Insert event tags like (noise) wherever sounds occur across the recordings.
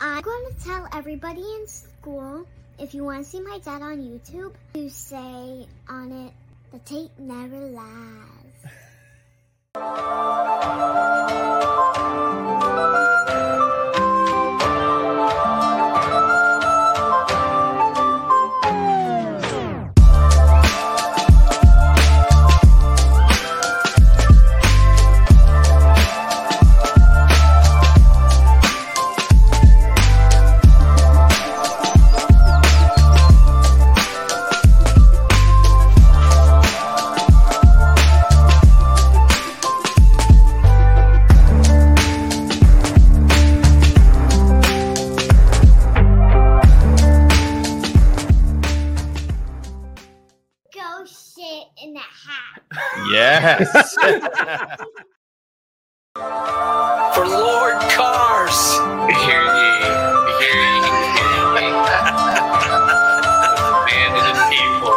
I'm going to tell everybody in school if you want to see my dad on YouTube to say on it, the tape never lies. (laughs) Yes. (laughs) For Lord Cars. Hear ye, hear ye, hear ye. Man to people.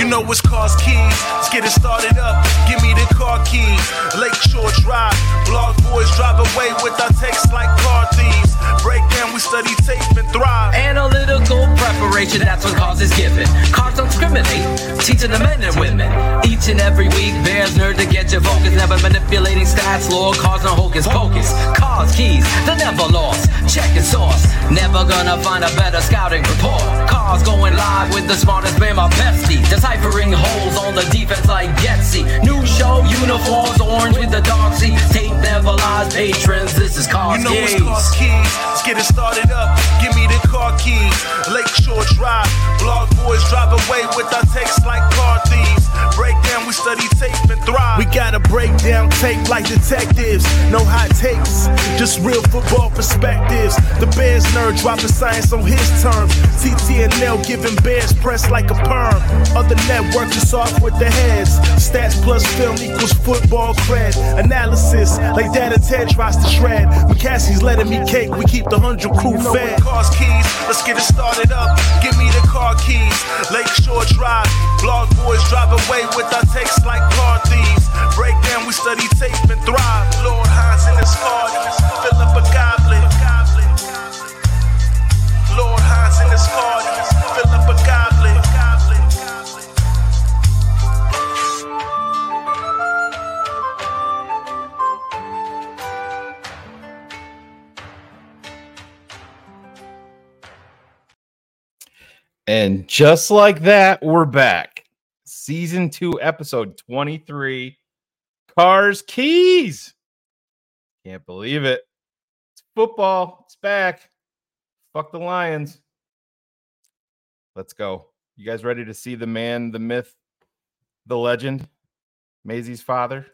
You know it's cars keys. Let's get it started up. Give me the car keys. Lakeshore Drive. Blog boys drive away with our texts like car thieves. Break down, we study tape and thrive. Analytical preparation, that's what cause is given. Cars don't discriminate, teaching the men and women. Each and every week, there's nerd to get your focus. Never manipulating stats, lore, cars and hocus pocus. Cars, keys, they're never lost. Check and source, never gonna find a better scouting report. Cars going live with the smartest man, my bestie. Deciphering holes on the defense like Getsy. New show, uniforms, orange with the dark sea. Tape never lies, patrons, this is Cars You know it's Keys. cars keys. Let's get it started up. Give me the car keys. Lakeshore Drive. Blog boys drive away with our texts like car thieves. Break down, we study tape and thrive. We gotta break down tape like detectives. No hot takes, just real football perspectives. The Bears nerd dropping science on his terms. TT and L giving Bears press like a perm. Other networks is off with the heads. Stats plus film equals football cred. Analysis like data Ted tries to shred. McCaskey's letting me cake. We keep the hundred crew fed. Cars keys, let's get it started up. Give me the car keys. Lakeshore Drive. Blog boys drive away with our texts like car thieves. Break down, we study tape and thrive. Lord Hines in his car. Fill up a goblet. Lord Hines in his car. Fill up a goblet. And just like that, we're back. Season two, episode 23 Cars Keys. Can't believe it. It's football. It's back. Fuck the Lions. Let's go. You guys ready to see the man, the myth, the legend, Maisie's father?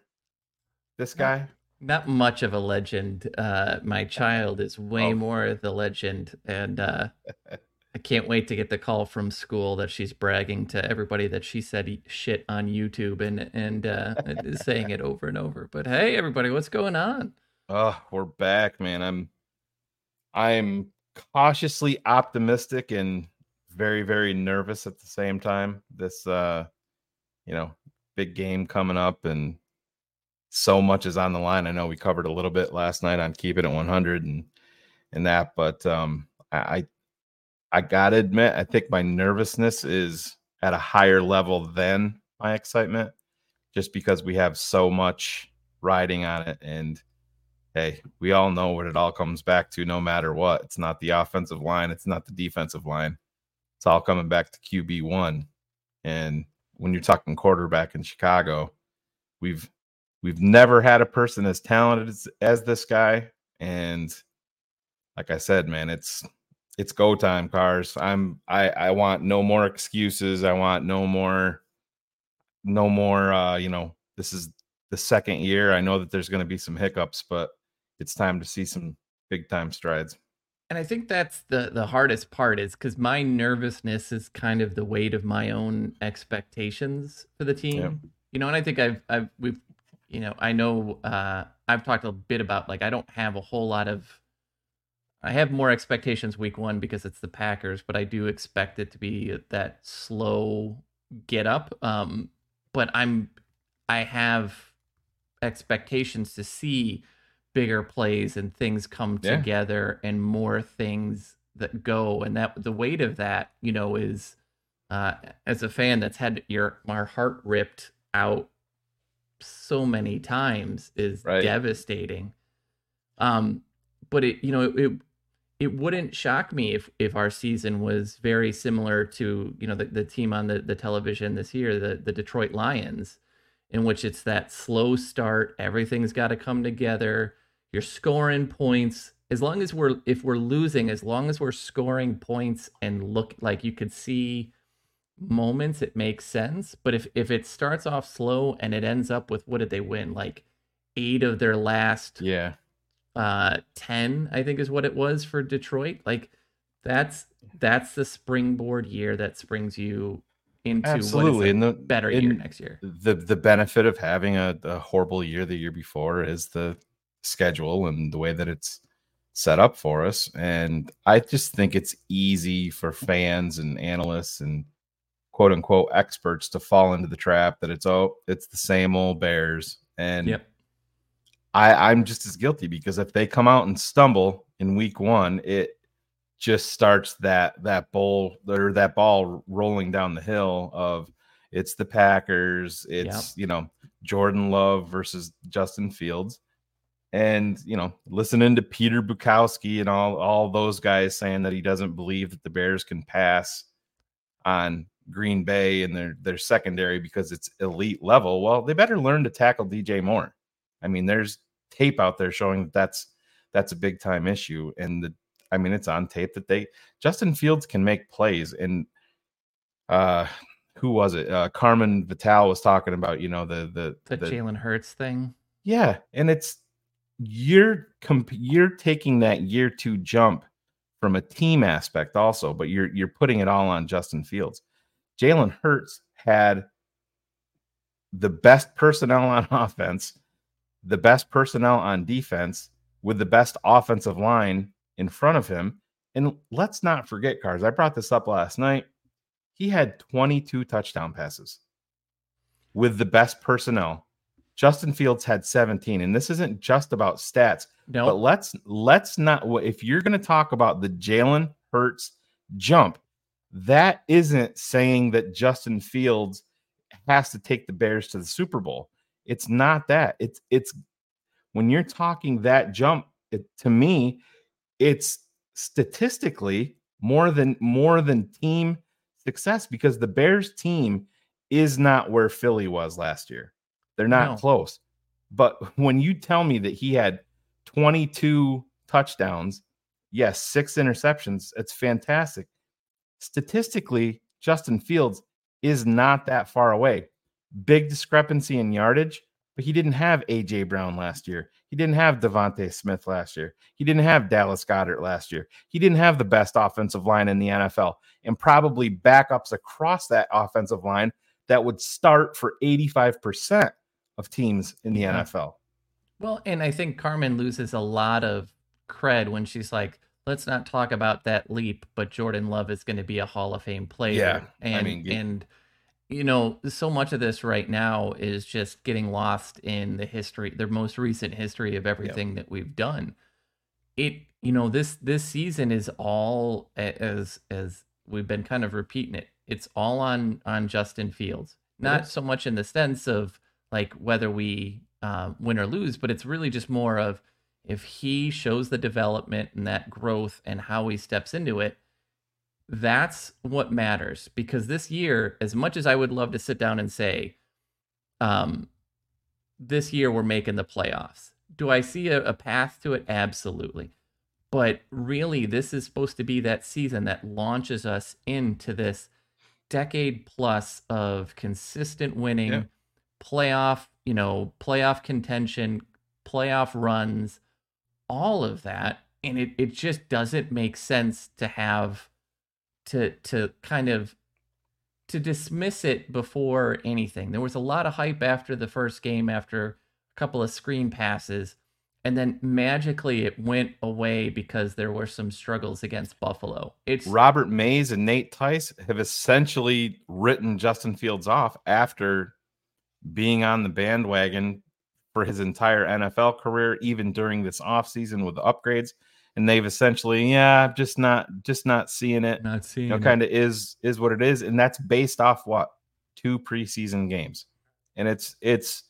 This guy? Not much of a legend. Uh, my (laughs) child is way Oh. more the legend, and uh, (laughs) I can't wait to get the call from school that she's bragging to everybody that she said shit on YouTube and and uh, (laughs) saying it over and over. But hey, everybody, what's going on? Oh, we're back, man. I'm I'm cautiously optimistic and very, very nervous at the same time. This uh, you know, big game coming up and so much is on the line. I know we covered a little bit last night on keep it at 100 and and that, but um I I, gotta admit, I think my nervousness is at a higher level than my excitement, just because we have so much riding on it and hey, we all know what it all comes back to no matter what. It's not the offensive line, it's not the defensive line. It's all coming back to QB1. And when you're talking quarterback in Chicago, we've we've never had a person as talented as, as this guy and like I said, man, it's it's go time cars. I'm I I want no more excuses. I want no more no more uh, you know, this is the second year. I know that there's going to be some hiccups, but it's time to see some big time strides. And I think that's the the hardest part is because my nervousness is kind of the weight of my own expectations for the team. You know, and I think I've I've we've you know I know uh, I've talked a bit about like I don't have a whole lot of I have more expectations week one because it's the Packers, but I do expect it to be that slow get up. Um, but I'm I have expectations to see bigger plays and things come Yeah. together and more things that go and that the weight of that you know is uh as a fan that's had your my heart ripped out so many times is Right. devastating um but it you know it, it it wouldn't shock me if if our season was very similar to you know the, the team on the, the television this year the the detroit lions in which it's that slow start everything's got to come together you're scoring points. As long as we're if we're losing as long as we're scoring points and look like you could see moments it makes sense. But if if it starts off slow and it ends up with what did they win? Like eight of their last Yeah. Uh 10 i think is what it was for detroit like that's that's the springboard year that springs you into Absolutely. what is And a the better year next year The the benefit of having a, a horrible year the year before is the schedule and the way that it's set up for us. And I just think it's easy for fans and analysts and quote unquote experts to fall into the trap that it's oh, it's the same old bears. And yep I, I'm just as guilty because if they come out and stumble in week one, it just starts that that bowl or that ball rolling down the hill of it's the Packers, it's you know Jordan Love versus Justin Fields, and you know listening to Peter Bukowski and all all those guys saying that he doesn't believe that the Bears can pass on Green Bay and their their secondary because it's elite level. Well, they better learn to tackle DJ Moore. I mean, there's tape out there showing that that's that's a big time issue, and the I mean, it's on tape that they Justin Fields can make plays, and uh, who was it? Uh, Carmen Vitali was talking about, you know, the the the, the jalen hurts thing yeah, and it's you're comp- you're taking that year two jump from a team aspect also, but you're you're putting it all on Justin Fields. Jalen Hurts had the best personnel on (laughs) offense, the best personnel on defense, with the best offensive line in front of him. And let's not forget, Cars. I brought this up last night. He had 22 touchdown passes with the best personnel. Justin Fields had 17, and this isn't just about stats. no But let's let's not. If you're going to talk about the Jalen Hurts jump, that isn't saying that Justin Fields has to take the Bears to the Super Bowl. It's not that. It's it's when you're talking that jump. It, to me, it's statistically more than more than team success because the Bears team is not where Philly was last year. They're not No. close. But (laughs) when you tell me that he had 22 touchdowns, yes, six interceptions, it's fantastic. Statistically, Justin Fields is not that far away. Big discrepancy in yardage, but he didn't have AJ Brown last year. He didn't have DeVonta Smith last year. He didn't have Dallas Goedert last year. He didn't have the best offensive line in the NFL and probably backups across that offensive line that would start for 85% of teams in the Yeah. NFL. Well, and I think Carmen loses a lot of cred when she's like, let's not talk about that leap, but Jordan Love is going to be a Hall of Fame player. Yeah, I mean, you- and you know, so much of this right now is just getting lost in the history, the most recent history of everything that we've done. It, you know, this this season is all as as we've been kind of repeating it. It's all on on Justin Fields. Not so much in the sense of like whether we uh, win or lose, but it's really just more of if he shows the development and that growth and how he steps into it, that's what matters. Because this year, as much as I would love to sit down and say, um, this year we're making the playoffs. Do I see a, a path to it? Absolutely. But really, this is supposed to be that season that launches us into this decade plus of consistent winning, Yeah. playoff, you know, playoff contention, playoff runs, all of that. And it, it just doesn't make sense to have to to kind of to dismiss it before anything. There was a lot of hype after the first game, after a couple of screen passes, and then magically it went away because there were some struggles against Buffalo. It's Robert Mays and Nate Tice have essentially written Justin Fields off after being on the bandwagon for his entire NFL career, even during this offseason with the upgrades. And they've essentially, yeah, just not just not seeing it. Not seeing You know, kind of is is what it is. And that's based off what? Two preseason games. And it's it's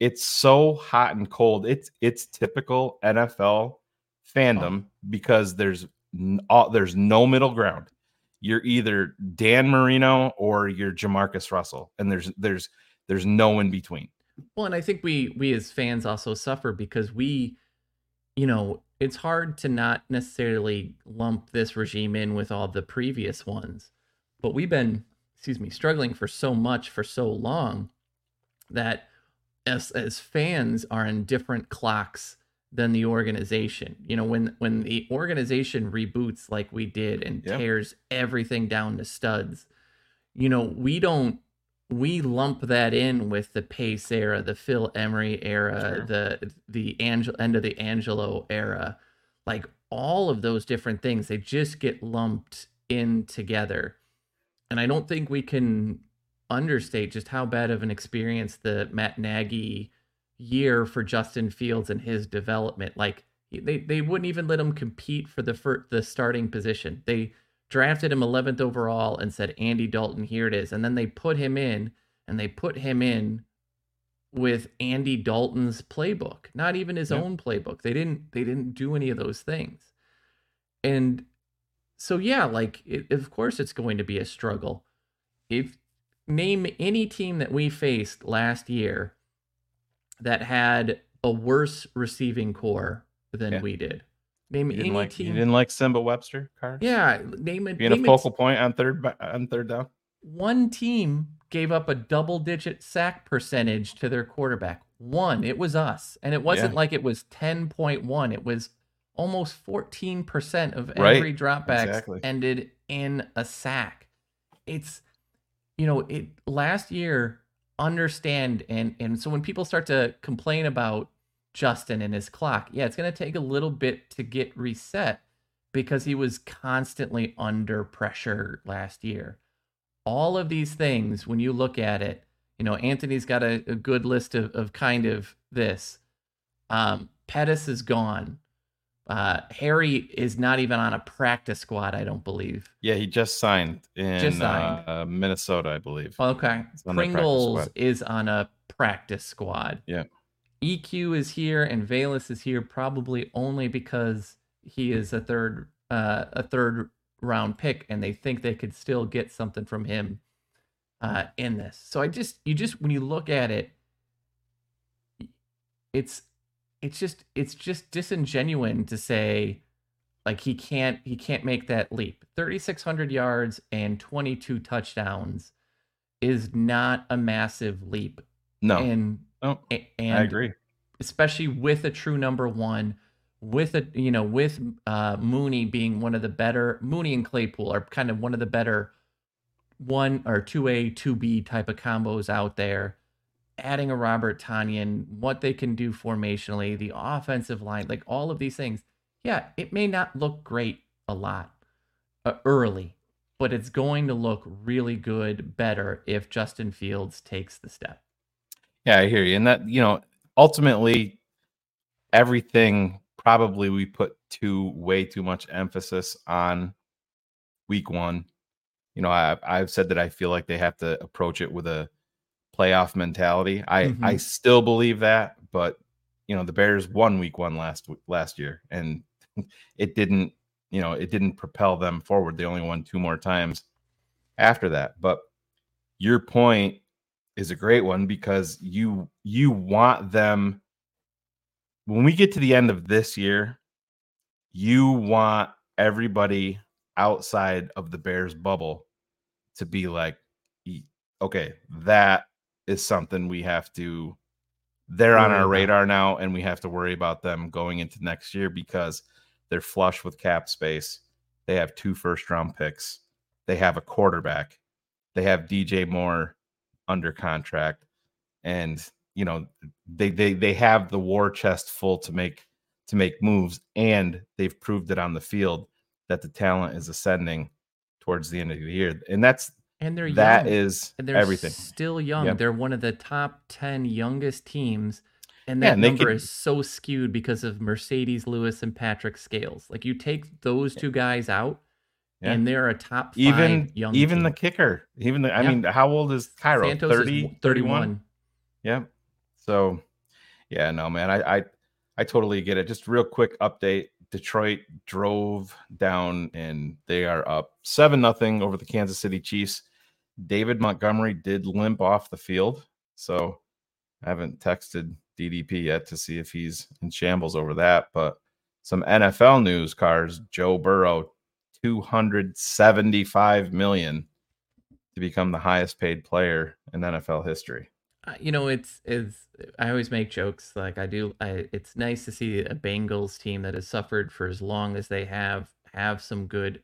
it's so hot and cold. It's it's typical NFL fandom because there's all, there's no middle ground. You're either Dan Marino or you're Jamarcus Russell, and there's there's there's no in between. Well, and I think we we as fans also suffer because we, you know, it's hard to not necessarily lump this regime in with all the previous ones, but we've been, excuse me, struggling for so much for so long that as as fans are in different clocks than the organization. You know, when when the organization reboots like we did and Yeah. tears everything down to studs, you know, we don't we lump that in with the Pace era, the Phil Emery era, Sure. the the Angel end of the Angelo era, like all of those different things, they just get lumped in together. And I don't think we can understate just how bad of an experience the Matt Nagy year for Justin Fields and his development. Like they, they wouldn't even let him compete for the for the starting position. They drafted him 11th overall and said Andy Dalton here it is. And then they put him in and they put him in with Andy Dalton's playbook not even his own playbook. They didn't they didn't do any of those things. And so yeah like it, of course it's going to be a struggle. If name any team that we faced last year that had a worse receiving core than Yeah. we did name You any like team you didn't like Nsimba Webster, Carr? yeah, name it. being a name it- focal point on third on third down. One team gave up a double-digit sack percentage to their quarterback. One, it was us, and it wasn't Yeah. like it was ten point one. It was almost fourteen percent of Right, every dropbacks exactly. ended in a sack. It's, you know, it last year. Understand and and so when people start to complain about Justin and his clock, yeah, it's going to take a little bit to get reset because he was constantly under pressure last year. All of these things, when you look at it, you know, Anthony's got a, a good list of, of kind of this. Um, Pettis is gone. Uh, Harry is not even on a practice squad, I don't believe. Yeah, he just signed in Just signed. Uh, Minnesota, I believe. Okay. He's on Pringles is on a practice squad. Yeah. EQ is here and Velus is here probably only because he is a third uh a third round pick and they think they could still get something from him uh in this. So I just you just when you look at it it's it's just it's just disingenuine to say like he can't he can't make that leap. 3600 yards and 22 touchdowns is not a massive leap. No, And a- and I agree. especially with a true number one, with a you know with uh, Mooney being one of the better Mooney and Claypool are kind of one of the better one or two A two B type of combos out there. Adding a Robert Tonyan, what they can do formationally, the offensive line, like all of these things. Yeah, it may not look great a lot uh, early, but it's going to look really good, better if Justin Fields takes the step. Yeah, I hear you. And that, you know, ultimately everything probably we put too way too much emphasis on week one. You know, I I've said that I feel like they have to approach it with a playoff mentality. I I Mhm. still believe that, but you know, the Bears won week one last last year and (laughs) it didn't, you know, it didn't propel them forward. They only won two more times after that. But your point is a great one because you you want them when we get to the end of this year you want everybody outside of the bears bubble to be like "E- okay that is something we have to they're on our radar now and we have to worry about them going into next year because they're flush with cap space. They have two first round picks. They have a quarterback. They have dj moore under contract and you know they they they have the war chest full to make to make moves and they've proved it on the field that the talent is ascending towards the end of the year and that's And they're that young. is And they're everything still young. Yep. They're one of the top 10 youngest teams. And Yeah, that and number could- is so skewed because of Marcedes Lewis and Patrick Scales. Like you take those two guys out, Yeah. and they're a top five even young even team. the kicker, even the I Yeah. mean, how old is Cairo? Santos 30, is 31. Yeah. So, yeah, no, man, I, I, I totally get it. Just real quick update: Detroit drove down, and they are up seven nothing over the Kansas City Chiefs. David Montgomery did limp off the field, so I haven't texted DDP yet to see if he's in shambles over that. But some NFL news: cars Joe Burrow, two hundred seventy-five million to become the highest paid player in NFL history. Uh, you know, it's it's. I always make jokes like I do. I, it's nice to see a Bengals team that has suffered for as long as they have have some good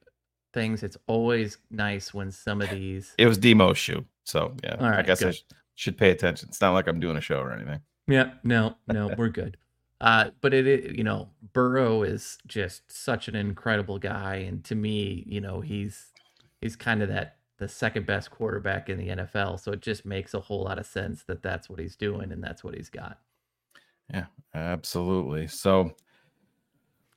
things. It's always nice when some of these. It was Demo's shoe, so yeah. I guess I good. sh- should pay attention. It's not like I'm doing a show or anything. Yeah, no, no, we're good. Uh, but it, it, you know, Burrow is just such an incredible guy, and to me, you know, he's he's kind of that the second best quarterback in the NFL. So it just makes a whole lot of sense that that's what he's doing and that's what he's got. Yeah, absolutely. So,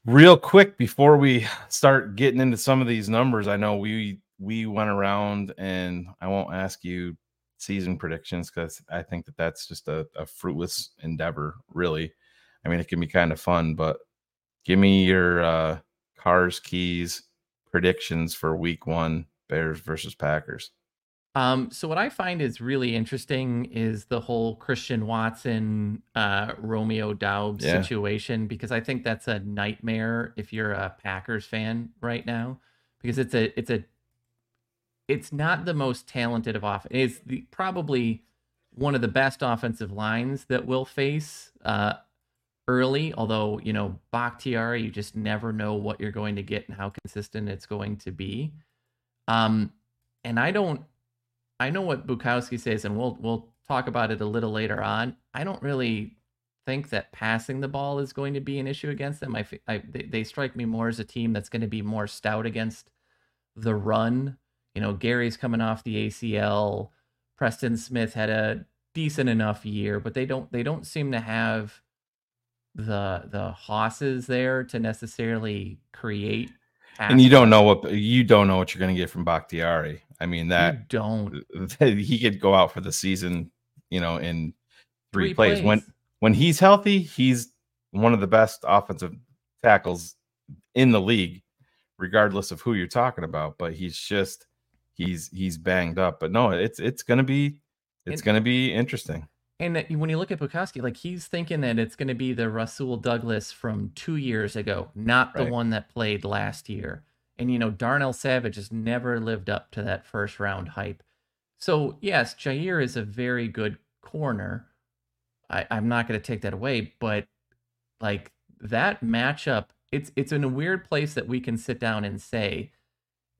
real quick before we start getting into some of these numbers, I know we we went around, and I won't ask you season predictions because I think that that's just a, a fruitless endeavor. Really, I mean, it can be kind of fun, but give me your uh, cars keys predictions for Week One, Bears versus Packers. Um, so what I find is really interesting is the whole Christian Watson, uh, Romeo Doubs Yeah. situation because I think that's a nightmare if you're a Packers fan right now because it's a it's a it's not the most talented of off. It's the, probably one of the best offensive lines that we'll face uh, early. Although you know Bakhtiari, you just never know what you're going to get and how consistent it's going to be. Um, and I don't I know what Bukowski says, and we'll we'll talk about it a little later on. I don't really think that passing the ball is going to be an issue against them. I, I they, they strike me more as a team that's going to be more stout against the run. You know, Gary's coming off the ACL. Preston Smith had a decent enough year, but they don't they don't seem to have the the hosses there to necessarily create. And you don't know what you don't know what you're going to get from Bakhtiari. I mean that you don't (laughs) he could go out for the season, you know, in three, Three plays. When plays. when he's healthy, he's one of the best offensive tackles in the league, regardless of who you're talking about. But he's just he's he's banged up. But no, it's it's gonna be it's And- gonna be interesting. And when you look at Bukowski, like he's thinking that it's going to be the Rasul Douglas from two years ago, not the one that played last year. And you know, Darnell Savage has never lived up to that first round hype. So yes, Jaire is a very good corner. I, I'm not going to take that away, but like that matchup, it's it's in a weird place that we can sit down and say,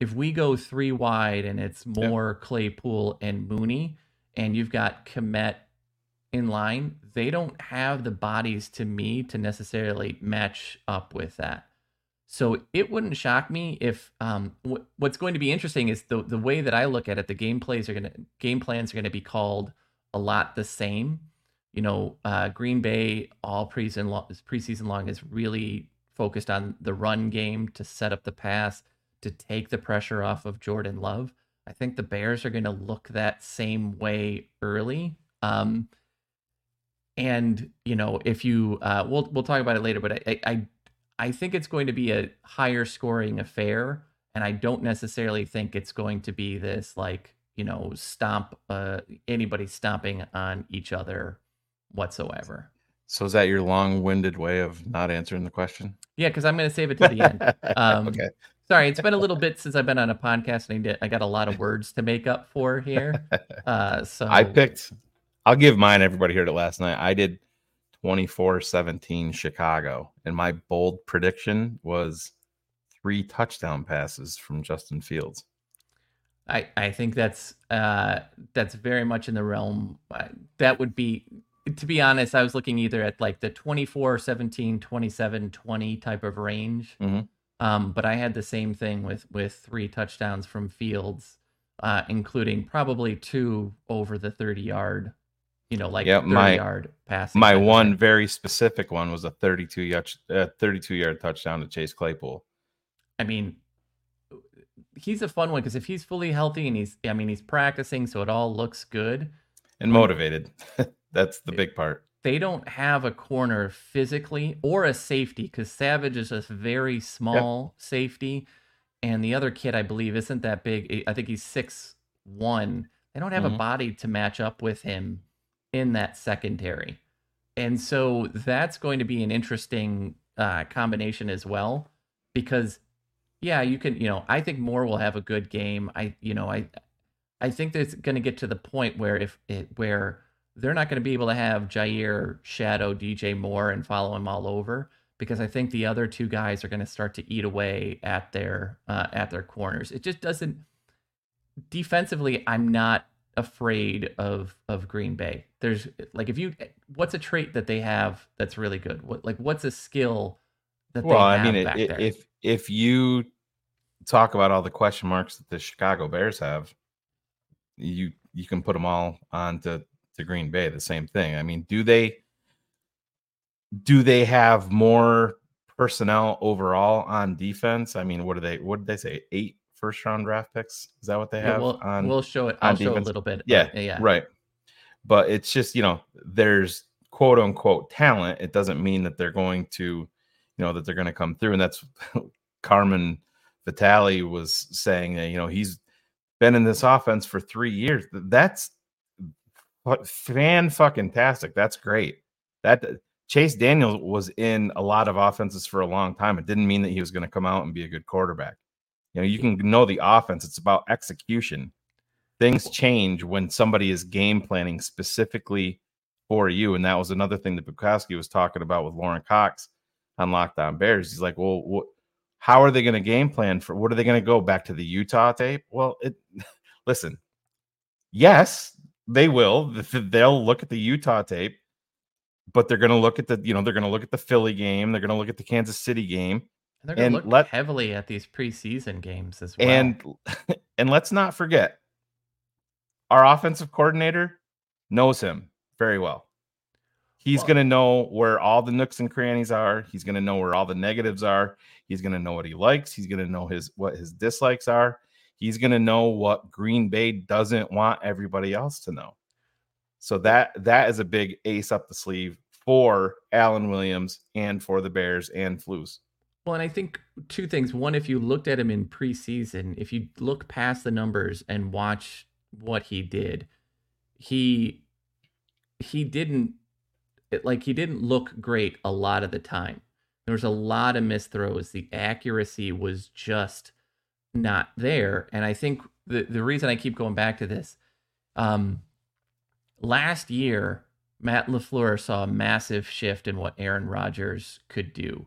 if we go three wide and it's more Claypool and Mooney, and you've got Kmet in line, they don't have the bodies to me to necessarily match up with that. So it wouldn't shock me if um, wh- what's going to be interesting is the the way that I look at it. The game plays are gonna game plans are gonna be called a lot the same. You know, uh, Green Bay all preseason long, preseason long is really focused on the run game to set up the pass to take the pressure off of Jordan Love. I think the Bears are going to look that same way early. Um, and you know, if you uh, we'll we'll talk about it later, but I, I I think it's going to be a higher scoring affair, and I don't necessarily think it's going to be this like you know stomp uh, anybody stomping on each other whatsoever. So is that your long-winded way of not answering the question? Yeah, because I'm going to save it to the end. (laughs) Um, okay. Sorry, it's been a little bit since I've been on a podcast, and I, did, I got a lot of words to make up for here. (laughs) Uh, so I picked. I'll give mine. Everybody heard it last night. I did 24-17 Chicago, and my bold prediction was three touchdown passes from Justin Fields. I, I think that's uh, that's very much in the realm. Uh, that would be, to be honest, I was looking either at like the 24, 17, 27, 20 type of range. Mhm. Um, but I had the same thing with with three touchdowns from Fields, uh, including probably two over the 30 yard you know, like Yeah, 30 my- yard passing. My one thing. very specific one was a 32 yard, uh, 32 yard touchdown to Chase Claypool. I mean, he's a fun one because if he's fully healthy and he's, I mean, he's practicing, so it all looks good. and motivated. (laughs) That's the big part. They don't have a corner physically or a safety because Savage is a very small safety, and the other kid, I believe, isn't that big. I think he's six one. They don't have a Mhm. body to match up with him in that secondary, and so that's going to be an interesting uh, combination as well because yeah, you can, you know, I think Moore will have a good game. I, you know, I, I think that's going to get to the point where if it, where they're not going to be able to have Jaire shadow DJ Moore and follow him all over because I think the other two guys are going to start to eat away at their, uh, at their corners. It just doesn't, defensively, I'm not afraid of, of Green Bay. There's like, if you, what's a trait that they have that's really good? What, like, what's a skill that Well, they I mean, it, back it- there? if if you talk about all the question marks that the Chicago Bears have, you you can put them all on to, to Green Bay. The same thing. I mean, do they do they have more personnel overall on defense? I mean, what do they? What did they say? Eight first round draft picks? Is that what they Yeah, have we'll, on? we'll show it. I'll on show a little bit. yeah, yeah, right. But it's just you know, there's quote unquote talent. It doesn't mean that they're going to, you know, that they're going to come through. And that's (laughs) Carmen Vitali was saying that you know he's been in this offense for three years. That's fan fucking tastic. That's great. That Chase Daniel was in a lot of offenses for a long time. It didn't mean that he was going to come out and be a good quarterback. You know, you can know the offense. It's about execution. Things change when somebody is game planning specifically for you. And that was another thing that Bukowski was talking about with Lauren Cox on Lockdown Bears. He's like, well, what, how are they going to game plan for what are they going to go back to the Utah tape? Well, it (laughs) listen, yes, they will. They'll look at the Utah tape, but they're going to look at the, you know, they're going to look at the Philly game. They're going to look at the Kansas City game. And they're going to look let- heavily at these preseason games as well. And (laughs) and let's not forget, our offensive coordinator knows him very well. He's Well- going to know where all the nooks and crannies are. He's going to know where all the negatives are. He's going to know what he likes. He's going to know his what his dislikes are. He's going to know what Green Bay doesn't want everybody else to know. So that that is a big ace up the sleeve for Alan Williams and for the Bears and Flus. Well, and I think two things. One, if you looked at him in preseason, if you look past the numbers and watch what he did, he he didn't like he didn't look great a lot of the time. There was a lot of missed throws. The accuracy was just not there. And I think the the reason I keep going back to this, um, last year Matt Lafleur saw a massive shift in what Aaron Rodgers could do.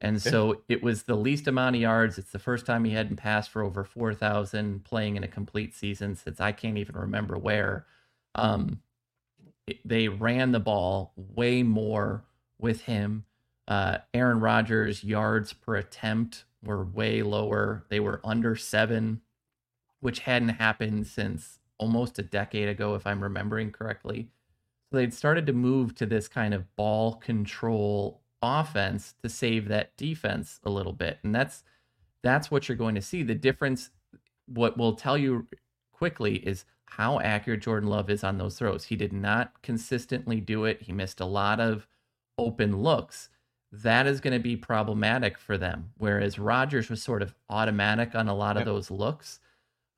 And so it was the least amount of yards. It's the first time he hadn't passed for over 4,000 playing in a complete season since I can't even remember where. Um, it- they ran the ball way more with him. Uh, Aaron Rodgers' yards per attempt were way lower. They were under seven, which hadn't happened since almost a decade ago, if I'm remembering correctly. So they'd started to move to this kind of ball control offense to save that defense a little bit. And that's that's what you're going to see. The difference what will tell you quickly is how accurate Jordan Love is on those throws. He did not consistently do it. He missed a lot of open looks. That is going to be problematic for them. Whereas Rodgers was sort of automatic on a lot of Yep. those looks.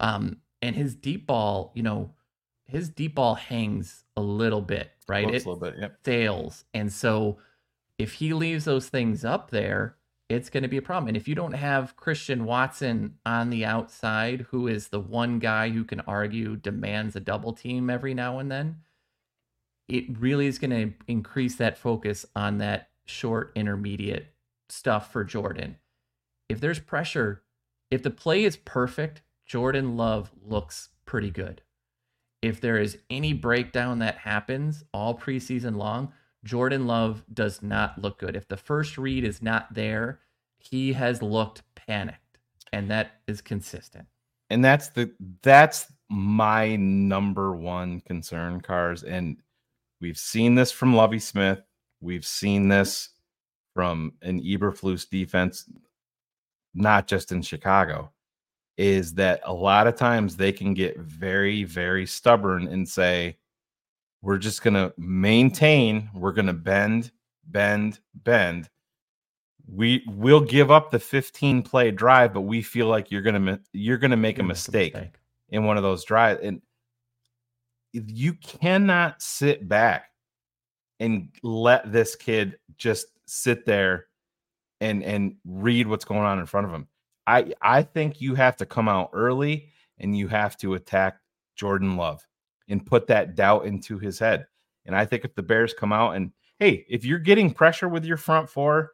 Um, and his deep ball, you know, his deep ball hangs a little bit, right? Looks It a little bit, yep. fails. And so if he leaves those things up there, it's going to be a problem. And if you don't have Christian Watson on the outside, who is the one guy who can argue demands a double team every now and then, it really is going to increase that focus on that short intermediate stuff for Jordan. If there's pressure, if the play is perfect, Jordan Love looks pretty good. If there is any breakdown that happens all preseason long, Jordan Love does not look good. If the first read is not there, he has looked panicked, and that is consistent. and that's the that's my number one concern cars and We've seen this from Lovie Smith. We've seen this from an Eberflus defense, not just in Chicago, is that a lot of times they can get very, very stubborn and say, we're just going to maintain, we're going to bend, bend, bend. We will give up the 15 play drive, but we feel like you're going to you're going to make a mistake, mistake in one of those drives and you cannot sit back and let this kid just sit there and and read what's going on in front of him. I I think you have to come out early and you have to attack Jordan Love and put that doubt into his head. And I think if the Bears come out and hey, if you're getting pressure with your front four,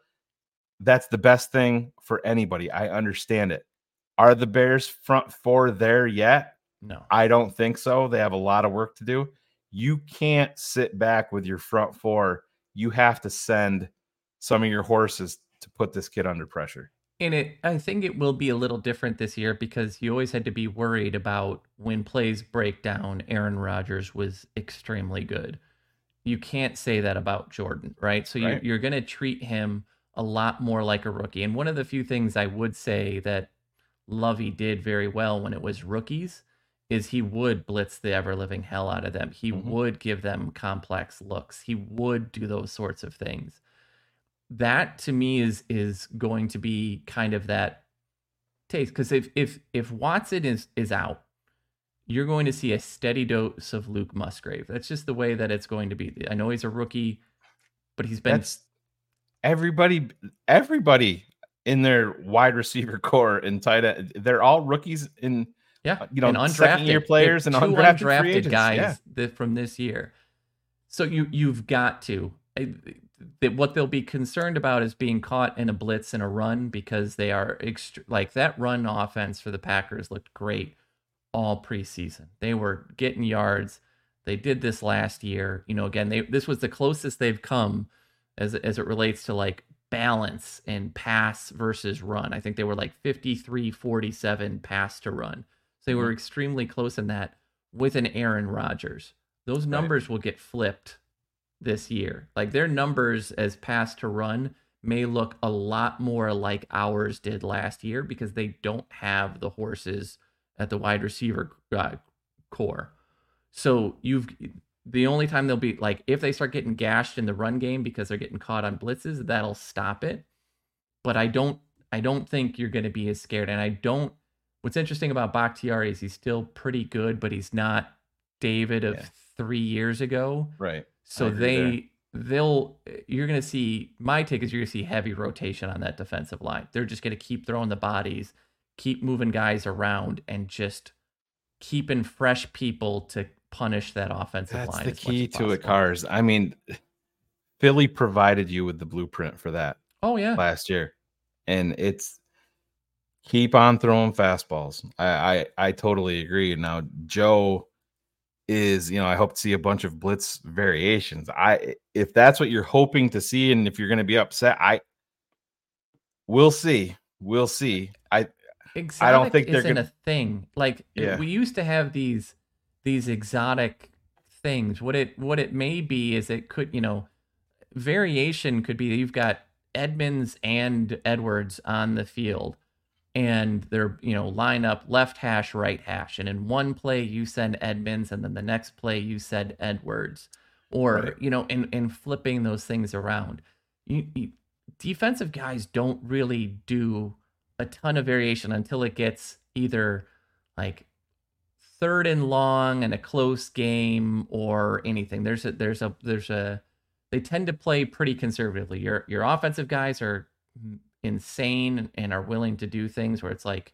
that's the best thing for anybody. I understand it. Are the Bears front four there yet? No. I don't think so. They have a lot of work to do. You can't sit back with your front four. You have to send some of your horses to put this kid under pressure. And it, I think it will be a little different this year because you always had to be worried about when plays break down. Aaron Rodgers was extremely good. You can't say that about Jordan, right? So right. You, you're going to treat him a lot more like a rookie. And one of the few things I would say that Lovie did very well when it was rookies is he would blitz the ever living hell out of them. He mm-hmm. would give them complex looks. He would do those sorts of things that to me is is going to be kind of that taste because if if if Watson is is out, you're going to see a steady dose of Luke Musgrave. That's just the way that it's going to be. I know he's a rookie, but he's been That's everybody everybody in their wide receiver core and tight end. They're all rookies in yeah, uh, you know, and undrafted year players and undrafted, undrafted guys yeah. from this year. So you you've got to that what they'll be concerned about is being caught in a blitz and a run because they are ext- like that run offense for the Packers looked great all preseason. They were getting yards. They did this last year. You know, again, they this was the closest they've come as as it relates to like balance and pass versus run. I think they were like 53 47 pass to run. So they were mm-hmm. extremely close in that with an Aaron Rodgers. Those numbers right. will get flipped this year. Like their numbers as pass to run may look a lot more like ours did last year because they don't have the horses at the wide receiver uh, core. So you've the only time they'll be like if they start getting gashed in the run game because they're getting caught on blitzes, that'll stop it. But I don't I don't think you're going to be as scared and I don't what's interesting about Bakhtiari is he's still pretty good, but he's not David of yeah. 3 years ago. Right. So they there. they'll eh, you're going to see my take is you're going to see heavy rotation on that defensive line. They're just going to keep throwing the bodies, keep moving guys around, and just keeping fresh people to punish that offensive That's line. That's the key to it, Cars. I mean, Philly provided you with the blueprint for that. Oh yeah, last year, and it's keep on throwing fastballs. I I, I totally agree. Now Joe is you know I hope to see a bunch of blitz variations. I if that's what you're hoping to see, and if you're going to be upset, I we'll see. We'll see. I exotic I don't think they're gonna... a thing. Like yeah. we used to have these these exotic things. What it what it may be is it could you know variation could be you've got Edmunds and Edwards on the field and they're you know line up left hash right hash. And in one play you send edmunds and then the next play you send edwards. Or right. you know and and flipping those things around you, you, defensive guys don't really do a ton of variation until it gets either like third and long and a close game or anything. There's a there's a there's a they tend to play pretty conservatively. Your your offensive guys are insane and are willing to do things where it's like,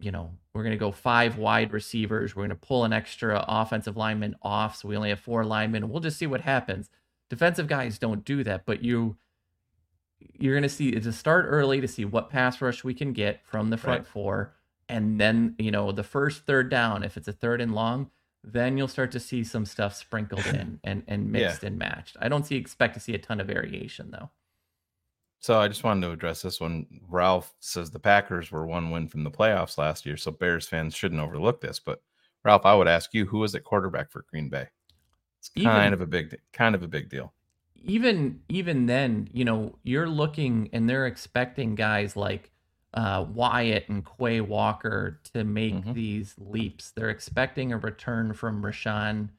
you know, we're going to go five wide receivers. We're going to pull an extra offensive lineman off. So we only have four linemen. We'll just see what happens. Defensive guys don't do that, but you, you're going to see to start early to see what pass rush we can get from the front right. four. And then, you know, the first third down, if it's a third and long, then you'll start to see some stuff sprinkled (laughs) in and, and mixed yeah. and matched. I don't see expect to see a ton of variation though. So I just wanted to address this one. Ralph says the Packers were one win from the playoffs last year, so Bears fans shouldn't overlook this. But Ralph, I would ask you, who was at quarterback for Green Bay? It's Even- kind of a big, kind of a big deal. even even then, you know, you're looking and they're expecting guys like uh, Wyatt and Quay Walker to make Mhm. these leaps. They're expecting a return from Rashan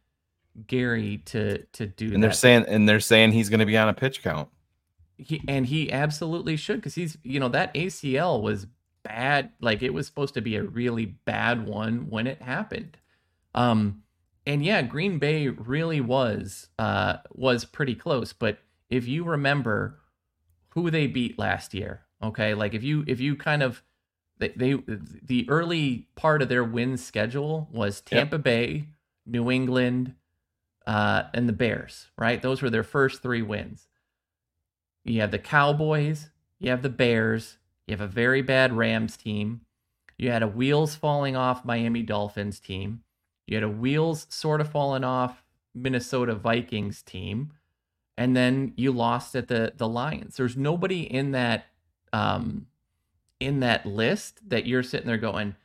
Gary to to do And they're saying, and they're saying he's going to be on a pitch count. He, and he absolutely should because he's you know that ACL was bad like it was supposed to be a really bad one when it happened. Um and yeah Green Bay really was uh was pretty close but if you remember who they beat last year okay like if you if you kind of they, they the early part of their win schedule was Yep. Tampa Bay New England uh and the Bears right? Those were their first 3 wins you have the Cowboys, you have the Bears, you have a very bad Rams team, you had a wheels falling off Miami Dolphins team, you had a wheels sort of falling off Minnesota Vikings team, and then you lost at the the Lions. There's nobody in that um in that list that you're sitting there going,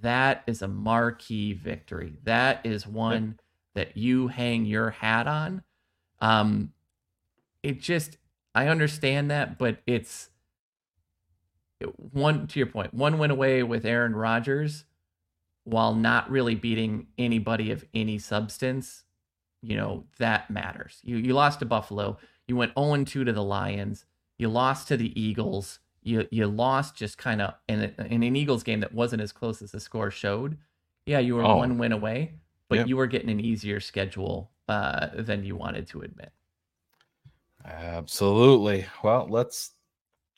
that is a marquee victory. That is one that you hang your hat on. Um it just I understand that, but it's one to your point. One went away with Aaron Rodgers while not really beating anybody of any substance. You know, that matters. You you lost to Buffalo. You went 0 2 to the Lions. You lost to the Eagles. You you lost just kind of in, a- in an Eagles game that wasn't as close as the score showed. Yeah, you were Oh. one win away, but Yep. you were getting an easier schedule uh, than you wanted to admit. Absolutely. Well, let's,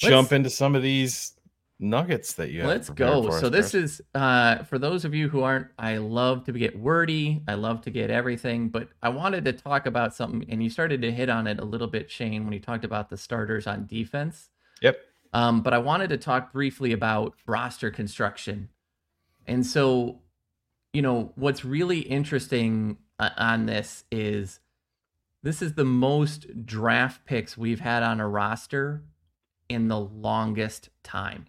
Let's- jump into some of these nuggets that you have. Let's go. for us, So this Chris. is uh, for those of you who aren't. I love to get wordy. I love to get everything, but I wanted to talk about something, and you started to hit on it a little bit, Shane, when you talked about the starters on defense. Yep. Um, but I wanted to talk briefly about roster construction, and so, you know, what's really interesting uh, on this is this is the most draft picks we've had on a roster in the longest time.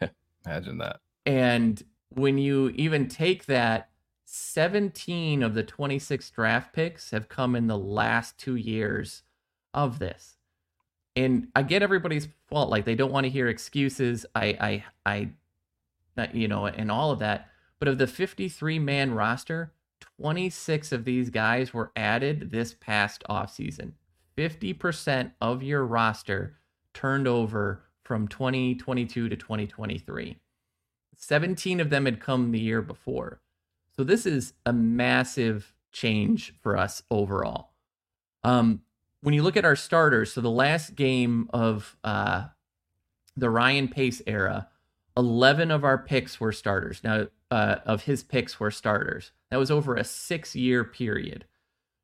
(laughs) Imagine that. And when you even take that, 17 of the 26 draft picks have come in the last two years of this. And I get everybody's fault. Like they don't want to hear excuses. I, I, I, you know, and all of that. But of the 53 man roster, 26 of these guys were added this past offseason. 50% of your roster turned over from 2022 to 2023. 17 of them had come the year before. So this is a massive change for us overall. Um, when you look at our starters, so the last game of uh, the Ryan Pace era, 11 of our picks were starters. Now, uh, of his picks were starters. That was over a six year period.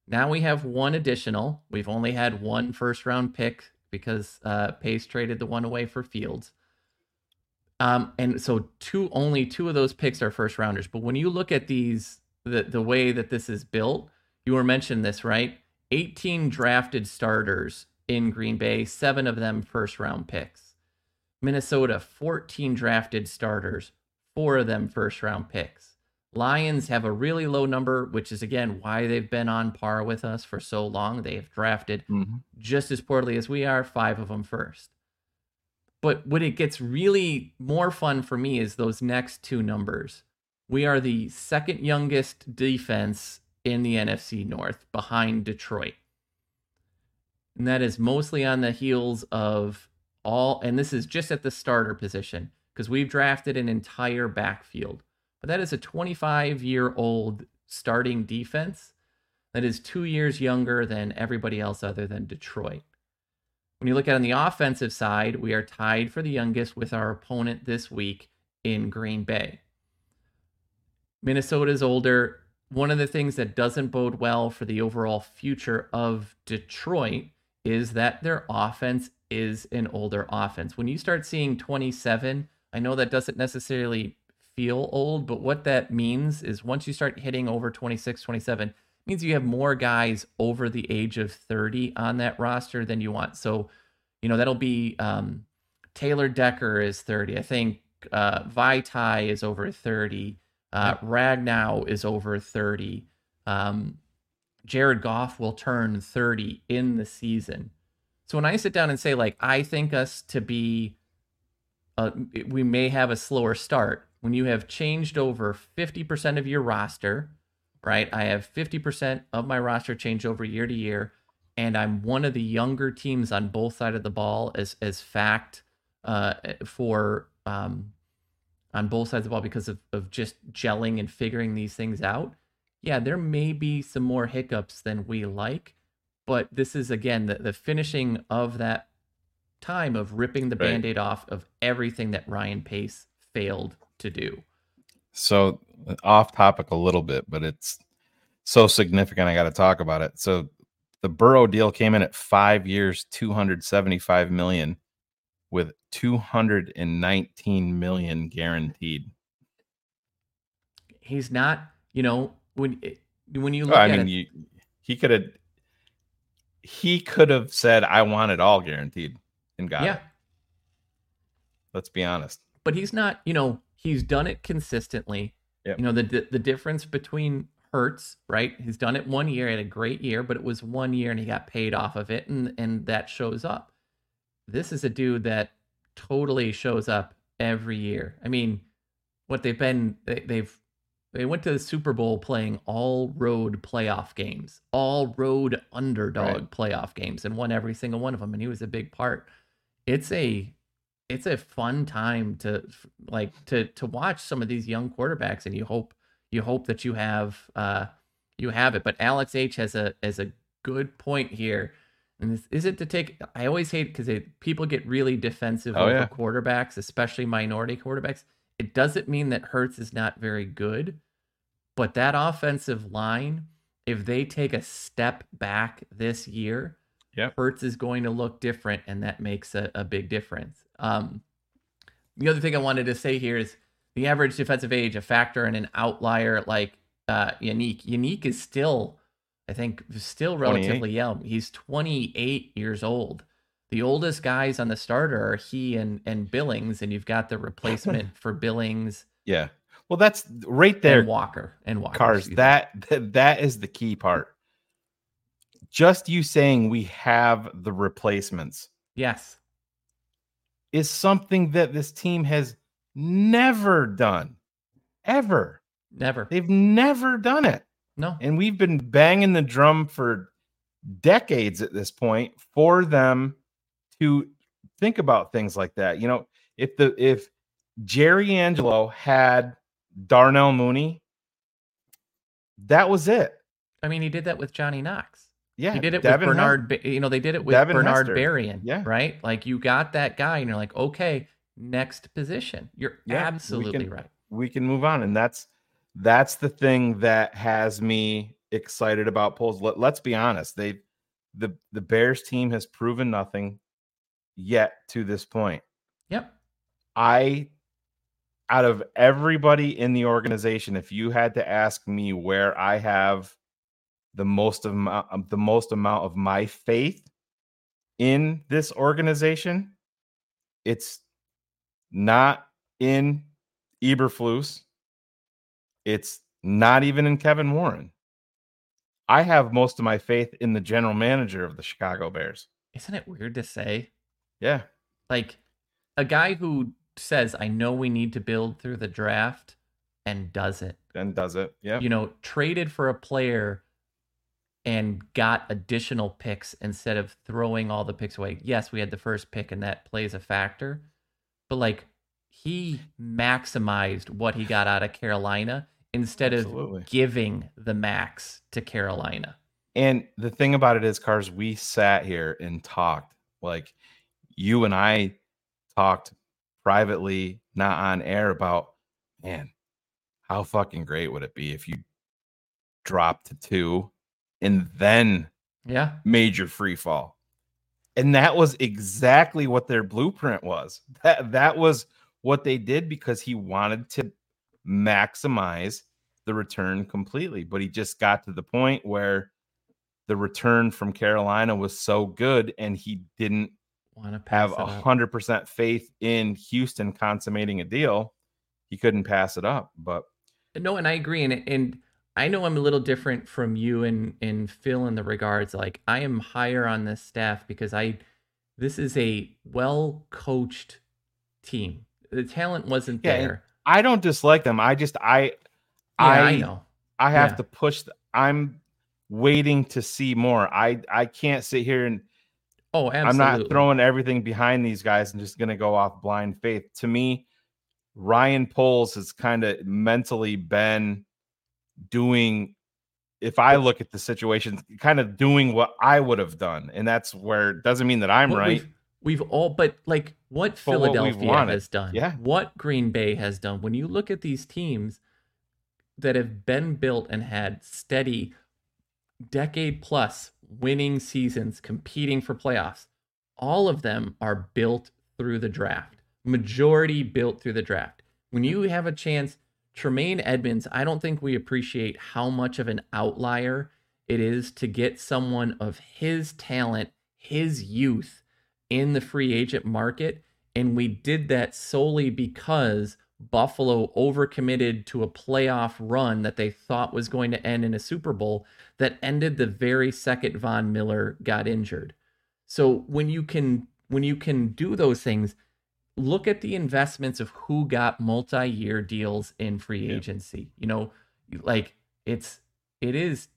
Now we have one additional. We've only had one first round pick because uh, Pace traded the one away for Fields. Um, and so two only two of those picks are first rounders. But when you look at these, the the way that this is built, you were mentioning this right. 18 drafted starters in Green Bay, seven of them first round picks. Minnesota, 14 drafted starters, four of them first round picks. Lions have a really low number, which is again why they've been on par with us for so long. They have drafted Mhm. just as poorly as we are, five of them first. But what it gets really more fun for me is those next two numbers. We are the second youngest defense in the NFC North behind Detroit. And that is mostly on the heels of all, and this is just at the starter position because we've drafted an entire backfield. But that is a 25 year old starting defense that is two years younger than everybody else other than Detroit. When you look at on the offensive side, we are tied for the youngest with our opponent this week in Green Bay. Minnesota's older. One of the things that doesn't bode well for the overall future of Detroit is that their offense is an older offense. When you start seeing 27, I know that doesn't necessarily feel old, but what that means is once you start hitting over 26, 27, it means you have more guys over the age of 30 on that roster than you want. So, you know, that'll be um, Taylor Decker is 30. I think uh, Vaitai is over 30. Uh, Ragnow is over 30. Um, Jared Goff will turn 30 in the season. So when I sit down and say like I think us to be uh, we may have a slower start when you have changed over 50% of your roster, right? I have 50% of my roster change over year to year and I'm one of the younger teams on both sides of the ball as as fact uh, for um, on both sides of the ball because of, of just gelling and figuring these things out. Yeah, there may be some more hiccups than we like, but this is again the, the finishing of that time of ripping the Right. band-aid off of everything that Ryan Pace failed to do. So uh, off topic a little bit, but it's so significant. I got to talk about it. So the Burrow deal came in at five years, 275 million with 219 million guaranteed. He's not, you know, when when you look Well, I at mean, it, you, he could have, he could have said, I want it all guaranteed and got yeah, it. Let's be honest. but he's not, you know, he's done it consistently. Yep. You know, the the- difference between Hurts, right? He's done it one year, had a great year, but it was one year and he got paid off of it, and and that shows up. This is a dude that totally shows up every year. I mean, what they've been they, they've they went to the Super Bowl playing all road playoff games, all road underdog Right. playoff games, and won every single one of them. And he was a big part. It's a it's a fun time to like to to watch some of these young quarterbacks, and you hope you hope that you have uh you have it. But Alex H has a has a good point here. And this is it to take. I always hate because people get really defensive Oh, over yeah. quarterbacks, especially minority quarterbacks. It doesn't mean that Hurts is not very good, but that offensive line, if they take a step back this year, Yep. Hurts is going to look different, and that makes a, a big difference. Um, the other thing I wanted to say here is the average defensive age, a factor and an outlier like uh, Yannick. Yannick is still, I think, still 28. relatively young. He's 28 years old. The oldest guys on the starter are he and and Billings, and you've got the replacement (laughs) for Billings Yeah. Well, that's right there. and Walker and Walker. cars that, that that is the key part just you saying we have the replacements yes, is something that this team has never done ever never. they've never done it No, and we've been banging the drum for decades at this point for them to think about things like that you know if the if jerry angelo had darnell mooney that was it I mean he did that with Johnny Knox. yeah he did it Devin with Bernard. You know, they did it with Devin Bernard Hester. Berrian. Yeah. Right. Like you got that guy, and you're like, okay, next position. You're Yeah, we absolutely can- right. we can move on and that's that's the thing that has me excited about Poles Let, let's be honest they the the bears team has proven nothing yet to this point Yep. i out of everybody in the organization if you had to ask me where i have the most of um, the most amount of my faith in this organization it's not in Eberflus. It's not even in Kevin Warren. I have most of my faith in the general manager of the Chicago Bears. Isn't it weird to say? Yeah. Like a guy who says, I know we need to build through the draft and does it. And does it. Yeah. You know, traded for a player and got additional picks instead of throwing all the picks away. Yes, we had the first pick and that plays a factor. But like he maximized what he got out of Carolina instead Absolutely. of giving the max to Carolina. And the thing about it is, Cars, we sat here and talked. Like you and I talked privately, not on air, about man, how fucking great would it be if you dropped to two and then Yeah. made your free fall. And that was exactly what their blueprint was. That that was what they did because he wanted to maximize the return completely. But he just got to the point where the return from Carolina was so good and he didn't Want to pass have a hundred percent faith in Houston consummating a deal. He couldn't pass it up. But No, and I agree, and and I know I'm a little different from you and and Phil in the regards like I am higher on this staff because I this is a well coached team. The talent wasn't Yeah, there. I don't dislike them. I just I Yeah, I I know. I have Yeah. to push. th- I'm waiting to see more. I I can't sit here and Oh, I'm not throwing everything behind these guys and just going to go off blind faith. To me, Ryan Poles has kind of mentally been doing. If I look at the situation, kind of doing what I would have done, and that's where it doesn't mean that I'm What right. We've, we've all, but like what But Philadelphia wanted. has done, Yeah. what Green Bay has done. When you look at these teams that have been built and had steady, decade plus winning seasons, competing for playoffs, all of them are built through the draft. Majority built through the draft. When you have a chance, Tremaine Edmunds, I don't think we appreciate how much of an outlier it is to get someone of his talent, his youth in the free agent market. And we did that solely because Buffalo overcommitted to a playoff run that they thought was going to end in a Super Bowl that ended the very second Von Miller got injured. So when you can when you can do those things, look at the investments of who got multi-year deals in free Yeah. agency. You know, like it's it is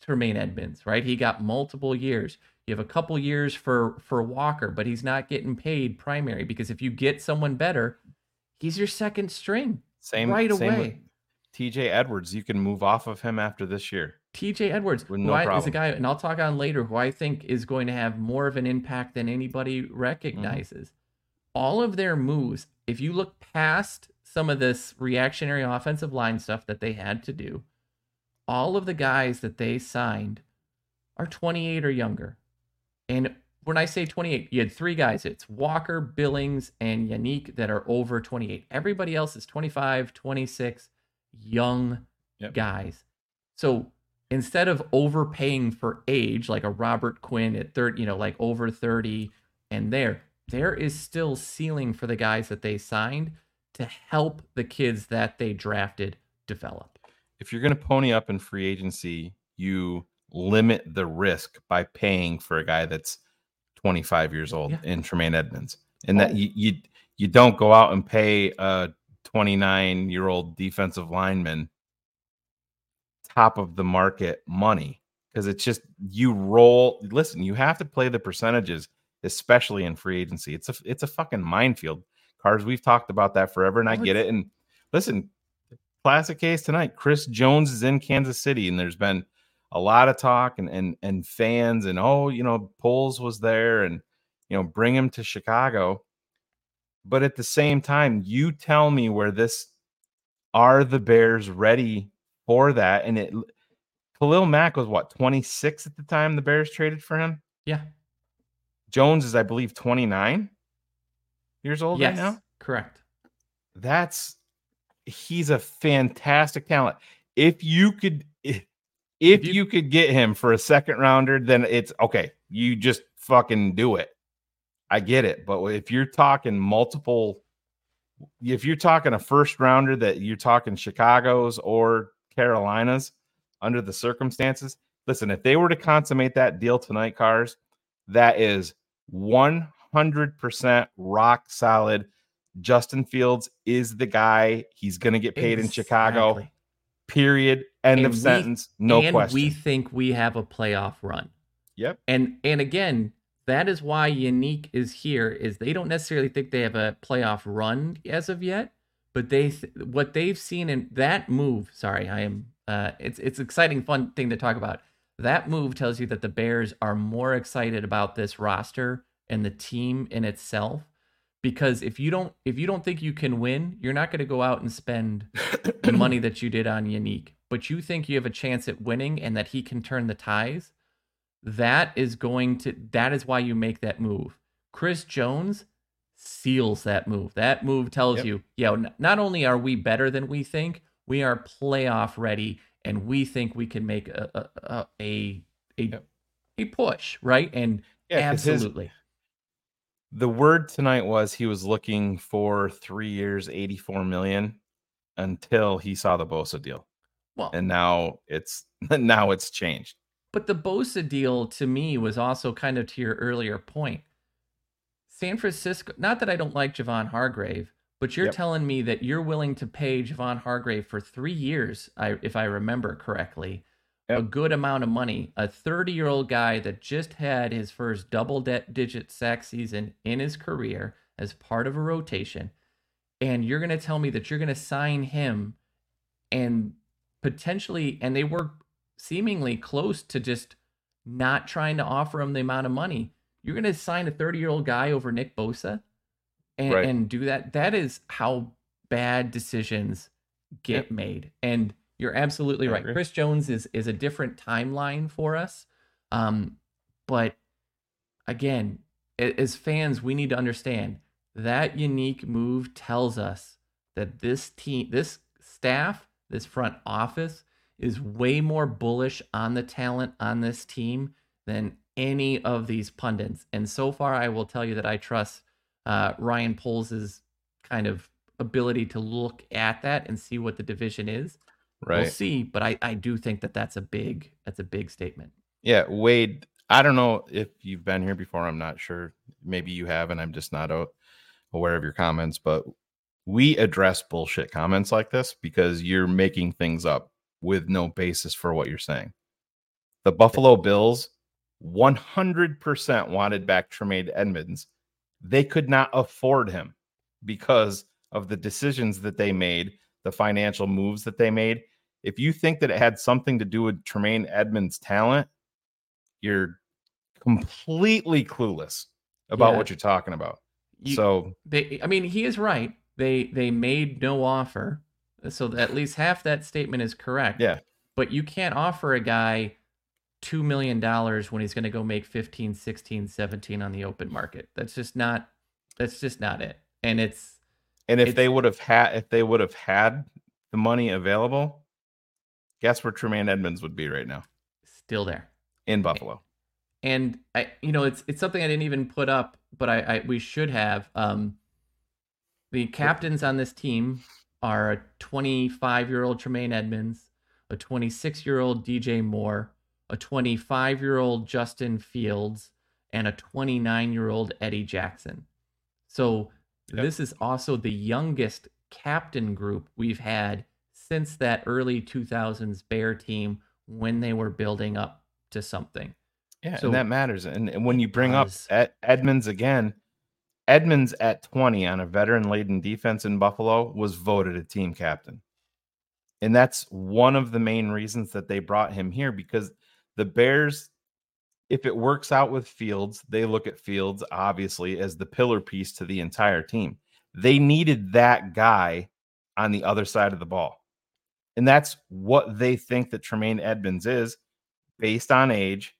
Tremaine Edmunds, right? He got multiple years. You have a couple years for for Walker, but he's not getting paid primary because if you get someone better, he's your second string Same right same away. TJ Edwards. You can move off of him after this year. TJ Edwards, With who I- is a guy, and I'll talk on later, who I think is going to have more of an impact than anybody recognizes. Mm-hmm. All of their moves, if you look past some of this reactionary offensive line stuff that they had to do, all of the guys that they signed are 28 or younger. And when I say 28, you had three guys. It's Walker, Billings, and Yannick that are over 28. Everybody else is 25, 26, young Yep. guys. So instead of overpaying for age, like a Robert Quinn at 30, you know, like over 30 and there, there is still ceiling for the guys that they signed to help the kids that they drafted develop. if you're going to pony up in free agency, you limit the risk by paying for a guy that's 25 years old Yeah. in Tremaine Edmunds, and that Oh. you, you you don't go out and pay a 29 year old defensive lineman top of the market money because it's just you roll. Listen, you have to play the percentages, especially in free agency. It's a it's a fucking minefield. Cars, we've talked about that forever, and I Oh, get it. And listen, classic case tonight. Chris Jones is in Kansas City, and there's been a lot of talk and and and fans and oh, you know, Poles was there, and you know, bring him to Chicago. But at the same time, you tell me where this are the Bears ready for that? And it Khalil Mack was what 26 at the time the Bears traded for him. Yeah. Jones is, I believe, 29 years old yes. right now. Correct. That's he's a fantastic talent. If you could if, if you- you could get him for a second rounder, then it's okay. You just fucking do it. I get it. But if you're talking multiple if you're talking a first rounder that you're talking Chicago's or Carolina's under the circumstances, listen, if they were to consummate that deal tonight, cars, that is 100% rock solid. Justin Fields is the guy. He's going to get paid in Chicago. Period. End And of we- sentence. No and question. we think we have a playoff run. Yep. And and again, that is why Yannick is here. Is they don't necessarily think they have a playoff run as of yet, but they th- what they've seen in that move. Sorry, I am. Uh, it's it's exciting, fun thing to talk about. That move tells you that the Bears are more excited about this roster and the team in itself. Because if you don't if you don't think you can win, you're not going to go out and spend (coughs) the money that you did on Yannick, but you think you have a chance at winning and that he can turn the ties, that is going to that is why you make that move. Chris Jones seals that move. That move tells Yep. you, yeah, n- not only are we better than we think, we are playoff ready and we think we can make a a a a, Yep. a push, right? And Yeah, 'cause his- absolutely. The word tonight was he was looking for three years, 84 million until he saw the Bosa deal. Well, and now it's (laughs) now it's changed. But the Bosa deal to me was also kind of to your earlier point. San Francisco, not that I don't like Javon Hargrave, but you're Yep. telling me that you're willing to pay Javon Hargrave for three years, I, if I remember correctly, a good amount of money. A 30 year old guy that just had his first double digit sack season in his career as part of a rotation. And you're going to tell me that you're going to sign him and potentially, and they were seemingly close to just not trying to offer him the amount of money. You're going to sign a 30 year old guy over Nick Bosa and, Right. and do that. That is how bad decisions get Yep. made. And you're absolutely right. Chris Jones is is a different timeline for us. Um, but again, as fans, we need to understand that unique move tells us that this team, this staff, this front office is way more bullish on the talent on this team than any of these pundits. And so far, I will tell you that I trust uh, Ryan Poles' kind of ability to look at that and see what the division is. Right. We'll see, but I, I do think that that's a big that's a big statement. Yeah, Wade. I don't know if you've been here before. I'm not sure. Maybe you have, and I'm just not aware of your comments. But we address bullshit comments like this because you're making things up with no basis for what you're saying. The Buffalo Bills 100% wanted back Tremaine Edmunds. They could not afford him because of the decisions that they made, the financial moves that they made. If you think that it had something to do with Tremaine Edmunds' talent, you're completely clueless about Yeah. what you're talking about. You- so they i mean he is right. They they made no offer uh, so at least half that statement is correct. Yeah, but you can't offer a guy $2 million when he's going to go make 15 16 17 on the open market. That's just not that's just not it. And it's and if It's- they would have had if they would have had the money available, guess where Tremaine Edmunds would be right now still there in Buffalo. and I, you know, it's it's something I didn't even put up, but I, I we should have. Um, the captains on this team are a 25 year old Tremaine Edmunds, a 26 year old DJ Moore, a 25 year old Justin Fields, and a 29 year old Eddie Jackson. So Yep. this is also the youngest captain group we've had since that early 2000s Bear team when they were building up to something. Yeah, So- and that matters. And, when you bring up. Ed, Edmunds again, Edmunds at 20 on a veteran laden defense in Buffalo was voted a team captain. And that's one of the main reasons that they brought him here because the Bears, if it works out with Fields, they look at Fields obviously as the pillar piece to the entire team. They needed that guy on the other side of the ball. And that's what they think that Tremaine Edmunds is based on age,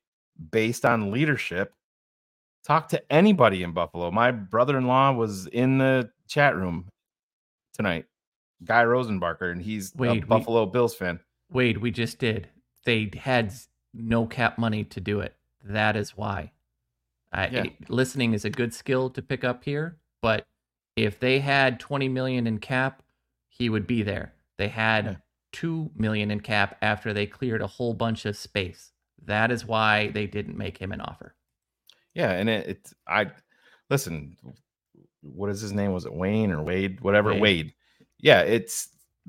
based on leadership. Talk to anybody in Buffalo. My brother in law was in the chat room tonight, Guy Rosenbarker, and he's Wait, a we- Buffalo Bills fan. Wade, we just did. They had no cap money to do it. That is why. I, Yeah. Listening is a good skill to pick up here, but if they had 20 million in cap, he would be there. They had. 2 million in cap after they cleared a whole bunch of space. That is why they didn't make him an offer. Yeah, and it, it's I listen. What is his name? Was it Wayne or Wade? Whatever, Wade. Wade. Yeah, it's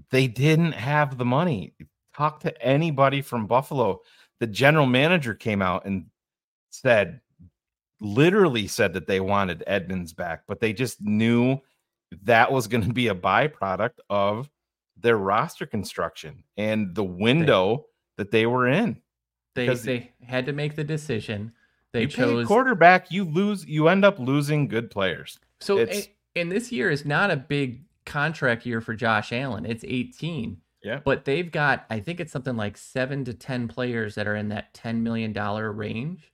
they didn't have the money. Talk to anybody from Buffalo. The general manager came out and said, literally said that they wanted Edmunds back, but they just knew that was going to be a byproduct of their roster construction and the window that they were in. They they had to make the decision. They you pay a chose quarterback, you lose, you end up losing good players. So It's- and this year is not a big contract year for Josh Allen. It's 18. Yeah. But they've got I think it's something like 7 to 10 players that are in that 10 million dollar range.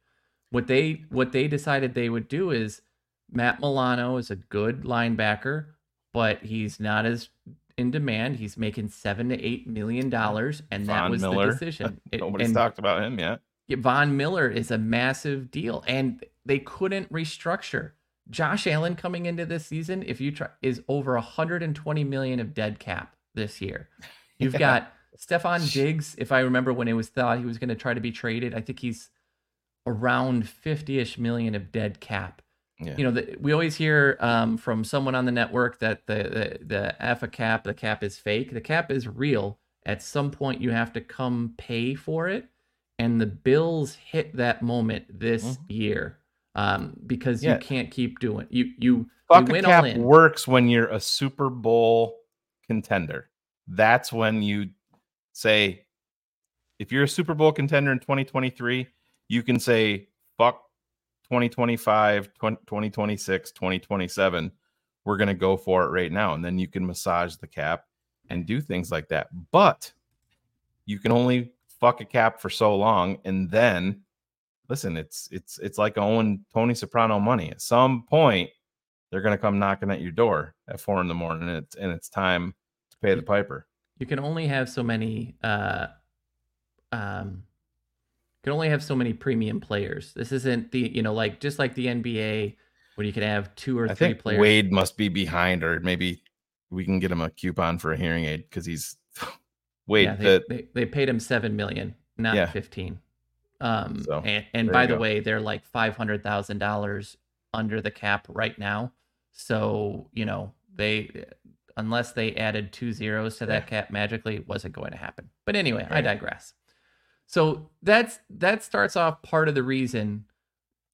What they what they decided they would do is Matt Milano is a good linebacker, but he's not as in demand. He's making 7 to 8 million dollars and that Von was Miller. the decision. It- (laughs) Nobody's and- talked about him yet. Von Miller is a massive deal, and they couldn't restructure. Josh Allen coming into this season, if you try, is over 120 million of dead cap this year. (laughs) You've Yeah. got Stefon Diggs, if I remember when it was thought he was going to try to be traded, I think he's around 50ish million of dead cap. Yeah. You know, the, we always hear um, from someone on the network that the, the the AFA cap, the cap is fake. The cap is real. At some point, you have to come pay for it, and the Bills hit that moment this year um, because Mm-hmm. Yeah. you can't keep doing you you Fuck you a cap works when you're a Super Bowl contender. That's when you say, if you're a Super Bowl contender in 2023, you can say, fuck 2025, 20, 2026, 2027. We're going to go for it right now. And then you can massage the cap and do things like that. But you can only fuck a cap for so long. And then listen, it's it's it's like owing Tony Soprano money. At some point, they're gonna come knocking at your door at four in the morning, and it's and it's time to pay the piper. you can only have so many uh um can only have so many premium players this isn't the you know like just like the nba where you can have two or I three think players Wade must be behind, or maybe we can get him a coupon for a hearing aid because he's (laughs) Wade. yeah, they, the, they, they paid him seven million not Yeah. 15 um So, and, and by the go. way they're like five hundred thousand dollars under the cap right now so you know they unless they added two zeros to that Yeah. cap magically it wasn't going to happen but anyway i digress so that's that starts off part of the reason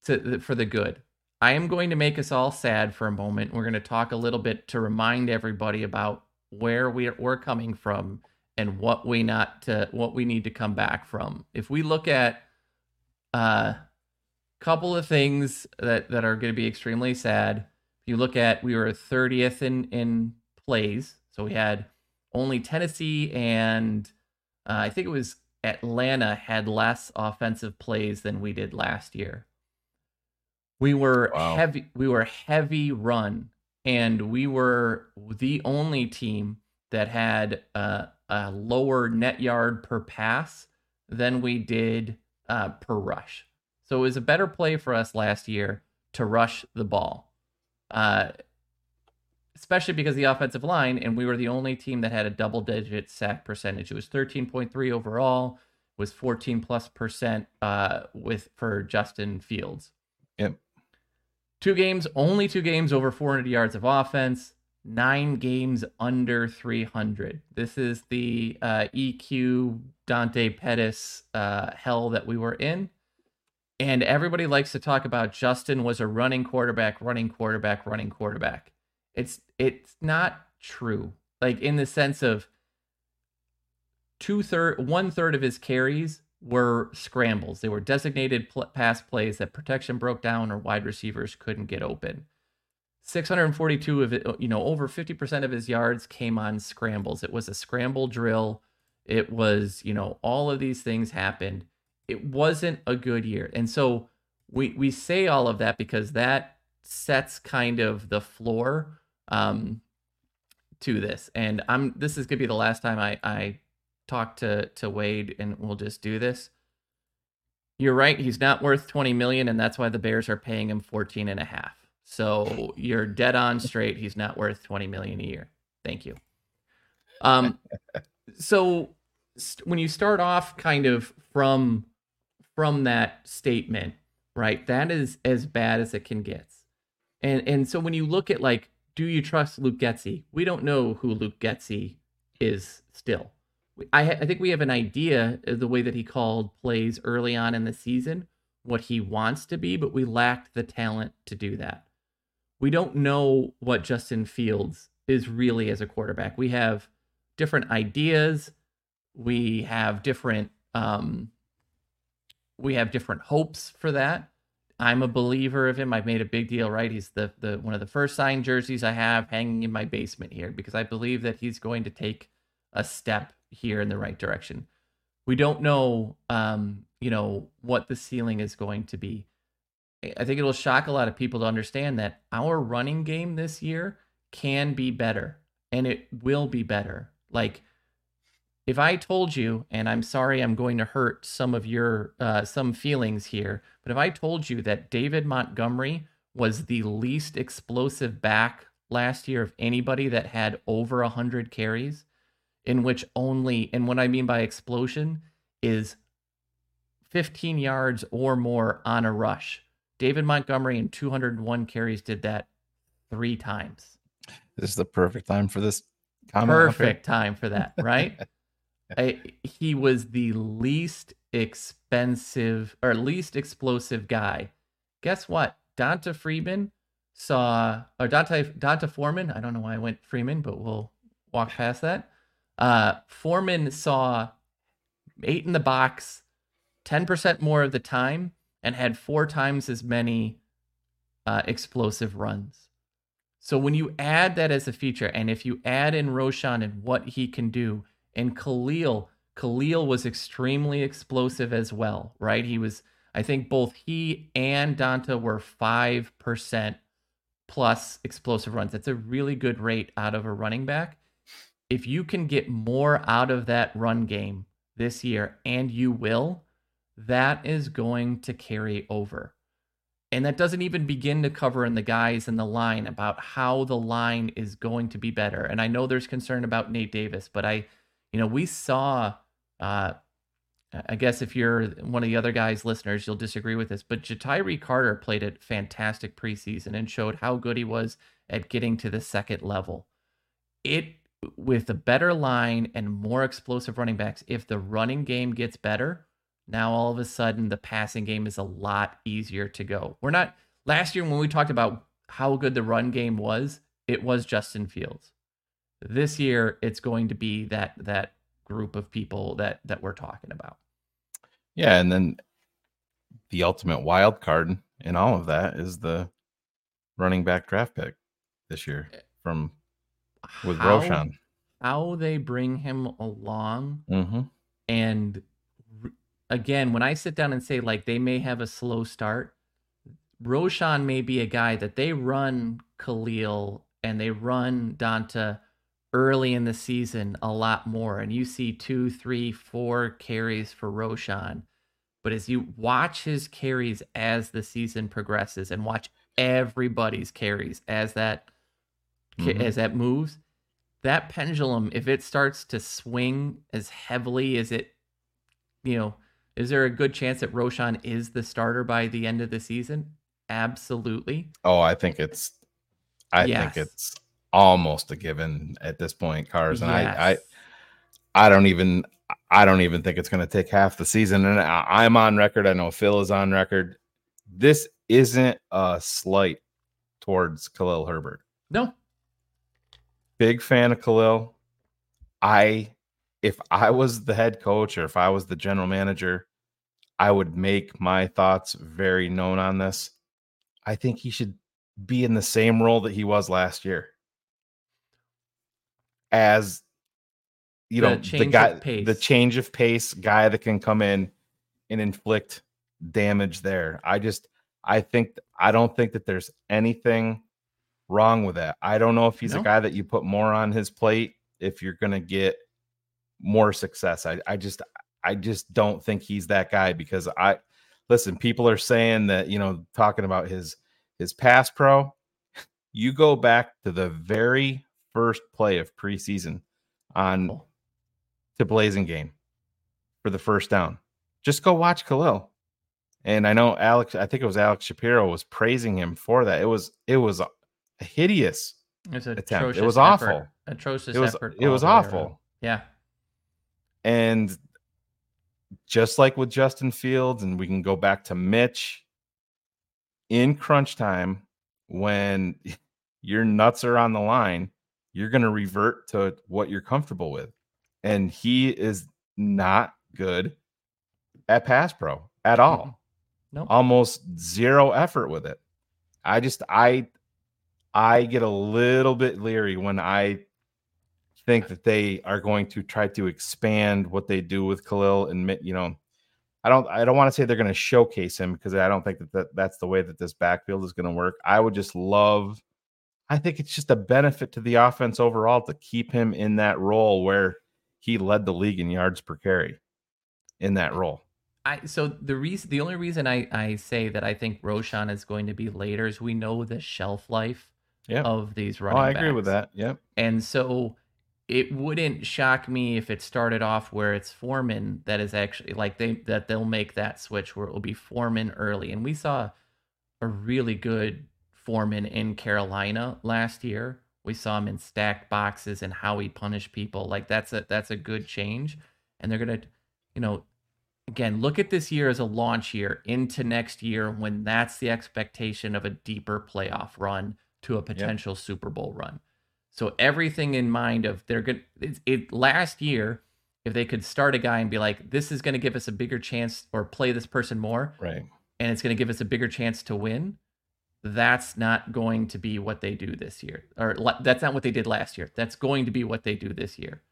to for the good. I am going to make us all sad for a moment. We're going to talk a little bit to remind everybody about where we're, we're coming from and what we not to what we need to come back from. If we look at a couple of things that that are going to be extremely sad if you look at we were 30th in in plays. So we had only tennessee and uh, i think it was atlanta had less offensive plays than we did last year we were Wow. heavy we were heavy run and we were the only team that had uh, a lower net yard per pass than we did uh, per rush. So it was a better play for us last year to rush the ball, uh, especially because the offensive line, and we were the only team that had a double digit sack percentage. It was 13.3 overall, was 14 plus percent uh, with for Justin Fields. Yep. Two games, only two games over 400 yards of offense, nine games under 300. This is the uh, EQ Dante Pettis uh, hell that we were in. And everybody likes to talk about Justin was a running quarterback, running quarterback, running quarterback. It's it's not true. Like in the sense of two third, one third of his carries were scrambles. They were designated pl- pass plays that protection broke down or wide receivers couldn't get open. 642 of it, uh, you know, over 50% of his yards came on scrambles. It was a scramble drill. It was, you know, all of these things happened. It wasn't a good year. And so we we say all of that because that sets kind of the floor um to this. And I'm this is gonna be the last time I I talk to to Wade and we'll just do this. You're right, he's not worth 20 million and that's why the Bears are paying him 14 and a half. So you're dead on straight. He's not worth 20 million a year. Thank you. Um (laughs) so st- when you start off kind of from from that statement, right? That is as bad as it can get. And and so when you look at like, do you trust Luke Getsy? We don't know who Luke Getsy is still. I, I think we have an idea of the way that he called plays early on in the season, what he wants to be, but we lacked the talent to do that. We don't know what Justin Fields is really as a quarterback. We have different ideas. We have different um, we have different hopes for that. I'm a believer of him. I've made a big deal, right? He's the the one of the first signed jerseys I have hanging in my basement here because I believe that he's going to take a step here in the right direction. We don't know um, you know, what the ceiling is going to be. I- think it'll shock a lot of people to understand that our running game this year can be better and it will be better. Like if I told you, and I'm sorry, I'm going to hurt some of your uh, some feelings here, but if I told you that David Montgomery was the least explosive back last year of anybody that had over hundred carries, in which only, and what I mean by explosion is 15 yards or more on a rush. David Montgomery in 201 carries did that three times. This is the perfect time for this. comment. Perfect time for that, right? (laughs) I, he was the least expensive or least explosive guy. Guess what? D'Onta Freeman saw, or Dante D'Onta Foreman. I don't know why I went Freeman, but we'll walk past that. Uh, Foreman saw eight in the box, 10% more of the time, and had four times as many uh, explosive runs. So when you add that as a feature, and if you add in Roschon and what he can do, and Khalil, Khalil was extremely explosive as well, right? He was, I think both he and D'Onta were 5% plus explosive runs. That's a really good rate out of a running back. If you can get more out of that run game this year, and you will, that is going to carry over. And that doesn't even begin to cover in the guys in the line about how the line is going to be better. And I know there's concern about Nate Davis, but I, you know, we saw, uh, I guess if you're one of the other guys' listeners, you'll disagree with this, but Ja'Tyre Carter played a fantastic preseason and showed how good he was at getting to the second level. It, with a better line and more explosive running backs, if the running game gets better, now all of a sudden the passing game is a lot easier to go. We're not last year when we talked about how good the run game was, it was Justin Fields. This year it's going to be that that group of people that that we're talking about. Yeah, and then the ultimate wild card in all of that is the running back draft pick this year from with How- Roschon. How they bring him along Mm-hmm. and again, when I sit down and say like they may have a slow start, Roschon may be a guy that they run Khalil and they run D'Onta early in the season a lot more, and you see two, three, four carries for Roschon. But as you watch his carries as the season progresses, and watch everybody's carries as that Mhm. as that moves, that pendulum, if it starts to swing as heavily as it, you know, is there a good chance that Roschon is the starter by the end of the season? Absolutely. Oh, I think it's I Yes. think it's almost a given at this point, Cars. And I, I I don't even I don't even think it's going to take half the season. And I, I'm on record. I know Phil is on record. This isn't a slight towards Khalil Herbert. no. Big fan of Khalil. I, if I was the head coach or if I was the general manager, I would make my thoughts very known on this. I think he should be in the same role that he was last year. As you The know, the guy, the change of pace guy that can come in and inflict damage there. I just, I think, I don't think that there's anything wrong with that. I don't know if he's No. a guy that you put more on his plate if you're going to get more success. I, I just, I just don't think he's that guy because I, listen, people are saying that, you know, talking about his, his pass pro, you go back to the very first play of preseason on to Blazing Game for the first down. Just go watch Khalil. And I know Alex, I think it was Alex Shapiro was praising him for that. It was it was a hideous. It's attempt. It was effort. awful. Atrocious It was effort. it was way around. awful. Yeah. And just like with Justin Fields, and we can go back to Mitch in crunch time when (laughs) your nuts are on the line, you're going to revert to what you're comfortable with. And he is not good at pass pro at all. No. Almost zero effort with it. I just I I get a little bit leery when I think that they are going to try to expand what they do with Khalil and you know I don't I don't want to say they're going to showcase him because I don't think that, that that's the way that this backfield is going to work. I would just love I think it's just a benefit to the offense overall to keep him in that role where he led the league in yards per carry in that role. I so the reason the only reason I I say that I think Roschon is going to be later is we know the shelf life Yeah. of these Oh, running I agree with that. Yep. And so it wouldn't shock me if it started off where it's Foreman that is actually like they that they'll make that switch where it will be Foreman early. And we saw a really good Foreman in Carolina last year. We saw him in stacked boxes and how he punished people. Like that's a that's a good change. And they're gonna, you know, again, look at this year as a launch year into next year when that's the expectation of a deeper playoff run to a potential yep. Super Bowl run. So everything in mind of they're good. It, it last year, if they could start a guy and be like, this is going to give us a bigger chance or play this person more, right? And it's going to give us a bigger chance to win. That's not going to be what they do this year, or that's not what they did last year. That's going to be what they do this year.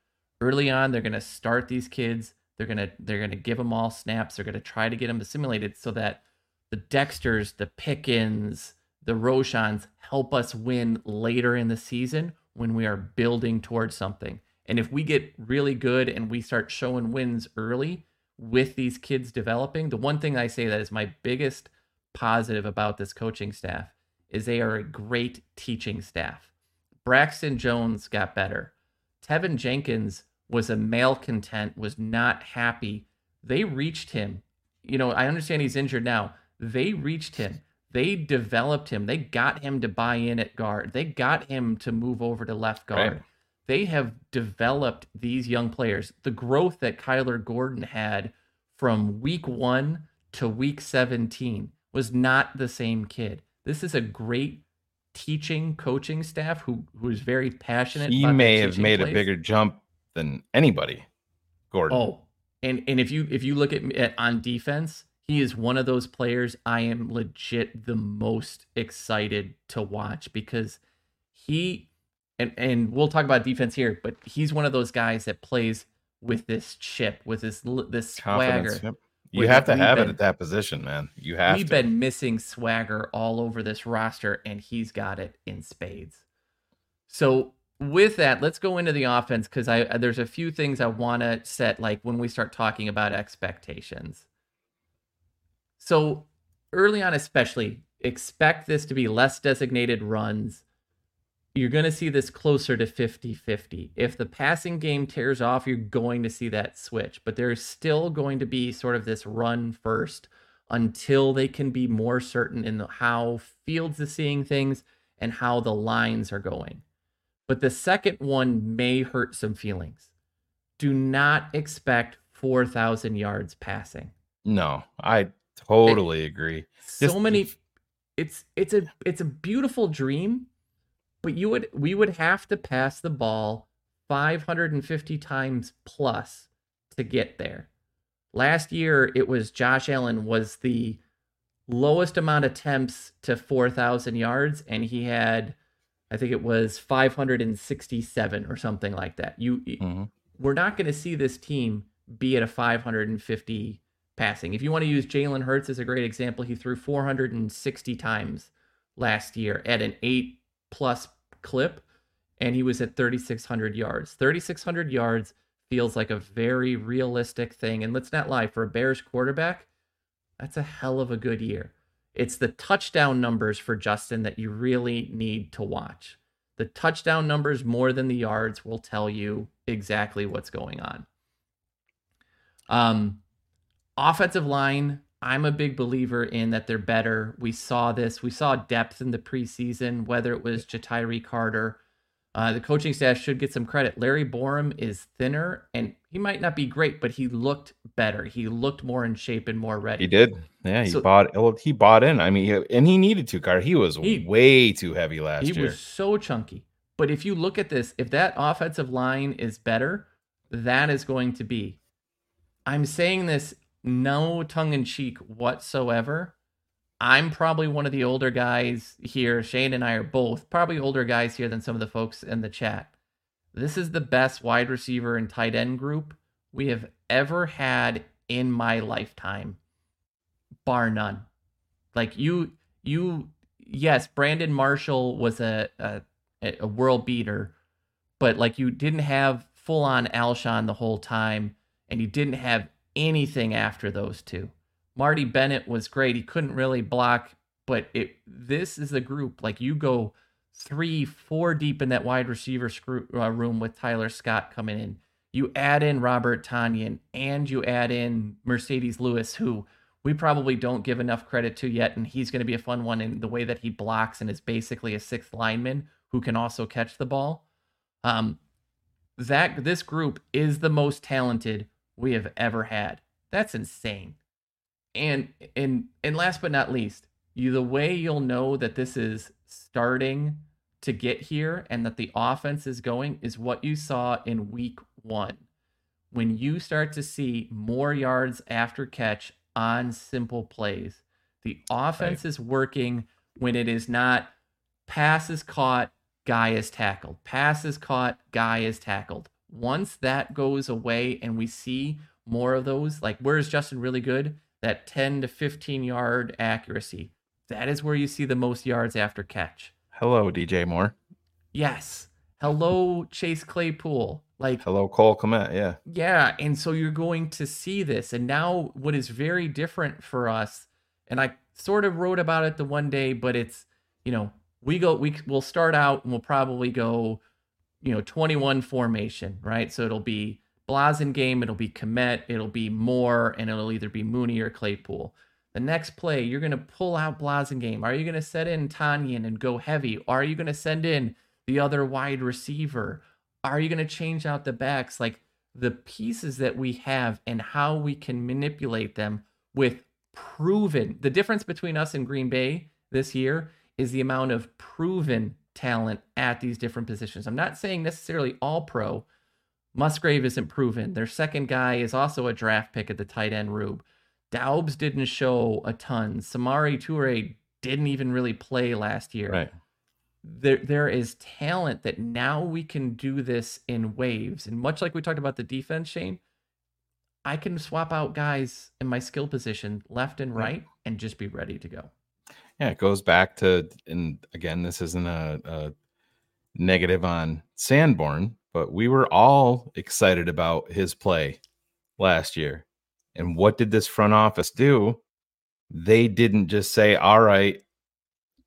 Early on, they're going to start these kids. They're gonna they're gonna give them all snaps. They're gonna try to get them assimilated so that the Dexters, the Pickens, the Roschons help us win later in the season when we are building towards something. And if we get really good and we start showing wins early with these kids developing, the one thing I say that is my biggest positive about this coaching staff is they are a great teaching staff. Braxton Jones got better. Teven Jenkins was a malcontent, was not happy. They reached him. You know, I understand he's injured now. They reached him. They developed him. They got him to buy in at guard. They got him to move over to left guard. Right. They have developed these young players. The growth that Kyler Gordon had from week one to week 17 was not the same kid. This is a great teaching coaching staff who who is very passionate. He may have made plays. a bigger jump than anybody. Gordon. Oh, and and if you if you look at, at on defense, he is one of those players I am legit the most excited to watch because he and and we'll talk about defense here, but he's one of those guys that plays with this chip, with this this swagger. Yep. You have to have been, it at that position, man. You have. We've to. been missing swagger all over this roster, and he's got it in spades. So with that, let's go into the offense because I there's a few things I want to set like when we start talking about expectations. So early on, especially, expect this to be less designated runs. You're going to see this closer to 50 50. If the passing game tears off, you're going to see that switch, but there's still going to be sort of this run first until they can be more certain in how Fields is seeing things and how the lines are going. But the second one may hurt some feelings. Do not expect 4,000 yards passing. No, I Totally agree. So Just, many it's it's a it's a beautiful dream, but you would we would have to pass the ball 550 times plus to get there. Last year it was Josh Allen was the lowest amount of attempts to 4000 yards and he had I think it was 567 or something like that. You mm-hmm. we're not going to see this team be at a 550 passing. If you want to use Jalen Hurts as a great example, he threw 460 times last year at an eight plus clip, and he was at 3,600 yards. 3,600 yards feels like a very realistic thing. And let's not lie, for a Bears quarterback, that's a hell of a good year. It's the touchdown numbers for Justin that you really need to watch. The touchdown numbers more than the yards will tell you exactly what's going on. Um, Offensive line, I'm a big believer in that they're better. We saw this. We saw depth in the preseason, whether it was Ja'Tyre Carter. Uh, the coaching staff should get some credit. Larry Borom is thinner, and he might not be great, but he looked better. He looked more in shape and more ready. He did. Yeah, he so, bought. He bought in. I mean, and he needed to. Carter. He was he, way too heavy last he year. He was so chunky. But if you look at this, if that offensive line is better, that is going to be. I'm saying this no tongue in cheek whatsoever. I'm probably one of the older guys here. Shane and I are both probably older guys here than some of the folks in the chat. This is the best wide receiver and tight end group we have ever had in my lifetime, bar none. Like you, you, yes, Brandon Marshall was a a, a world beater, but like you didn't have full on Alshon the whole time, and you didn't have anything after those two. Marty Bennett was great. He couldn't really block, but it this is a group like you go three, four deep in that wide receiver screw, uh, room with Tyler Scott coming in. You add in Robert Tonyan and you add in Marcedes Lewis, who we probably don't give enough credit to yet. And he's going to be a fun one in the way that he blocks and is basically a sixth lineman who can also catch the ball. Um, that this group is the most talented we have ever had. That's insane. And and and last but not least, you the way you'll know that this is starting to get here and that the offense is going is what you saw in week 1. When you start to see more yards after catch on simple plays. The offense right. is working when it is not pass is caught, guy is tackled. Pass is caught, guy is tackled. Once that goes away and we see more of those, like where is Justin really good? That 10 to 15 yard accuracy. That is where you see the most yards after catch. Hello, DJ Moore. Yes. Hello, Chase Claypool. Like hello, Cole Kmet. Yeah. Yeah, and so you're going to see this, and now what is very different for us, and I sort of wrote about it the one day, but it's you know we go we we'll start out and we'll probably go you know 21 formation, right? So it'll be Blasingame, it'll be Kmet, it'll be Moore, and it'll either be Mooney or Claypool. The next play, you're going to pull out Blasingame. Are you going to set in Tonyan and go heavy? Are you going to send in the other wide receiver? Are you going to change out the backs? Like the pieces that we have and how we can manipulate them with proven. The difference between us and Green Bay this year is the amount of proven talent at these different positions. I'm not saying necessarily all pro. Musgrave isn't proven. Their second guy is also a draft pick at the tight end Rube. Doubs didn't show a ton. Samori Toure didn't even really play last year. Right there there is talent that now we can do this in waves. And much like we talked about the defense, Shane, I can swap out guys in my skill position left and right and just be ready to go. Yeah, it goes back to and again, this isn't a, a negative on Sanborn, but we were all excited about his play last year. And what did this front office do? They didn't just say, "All right,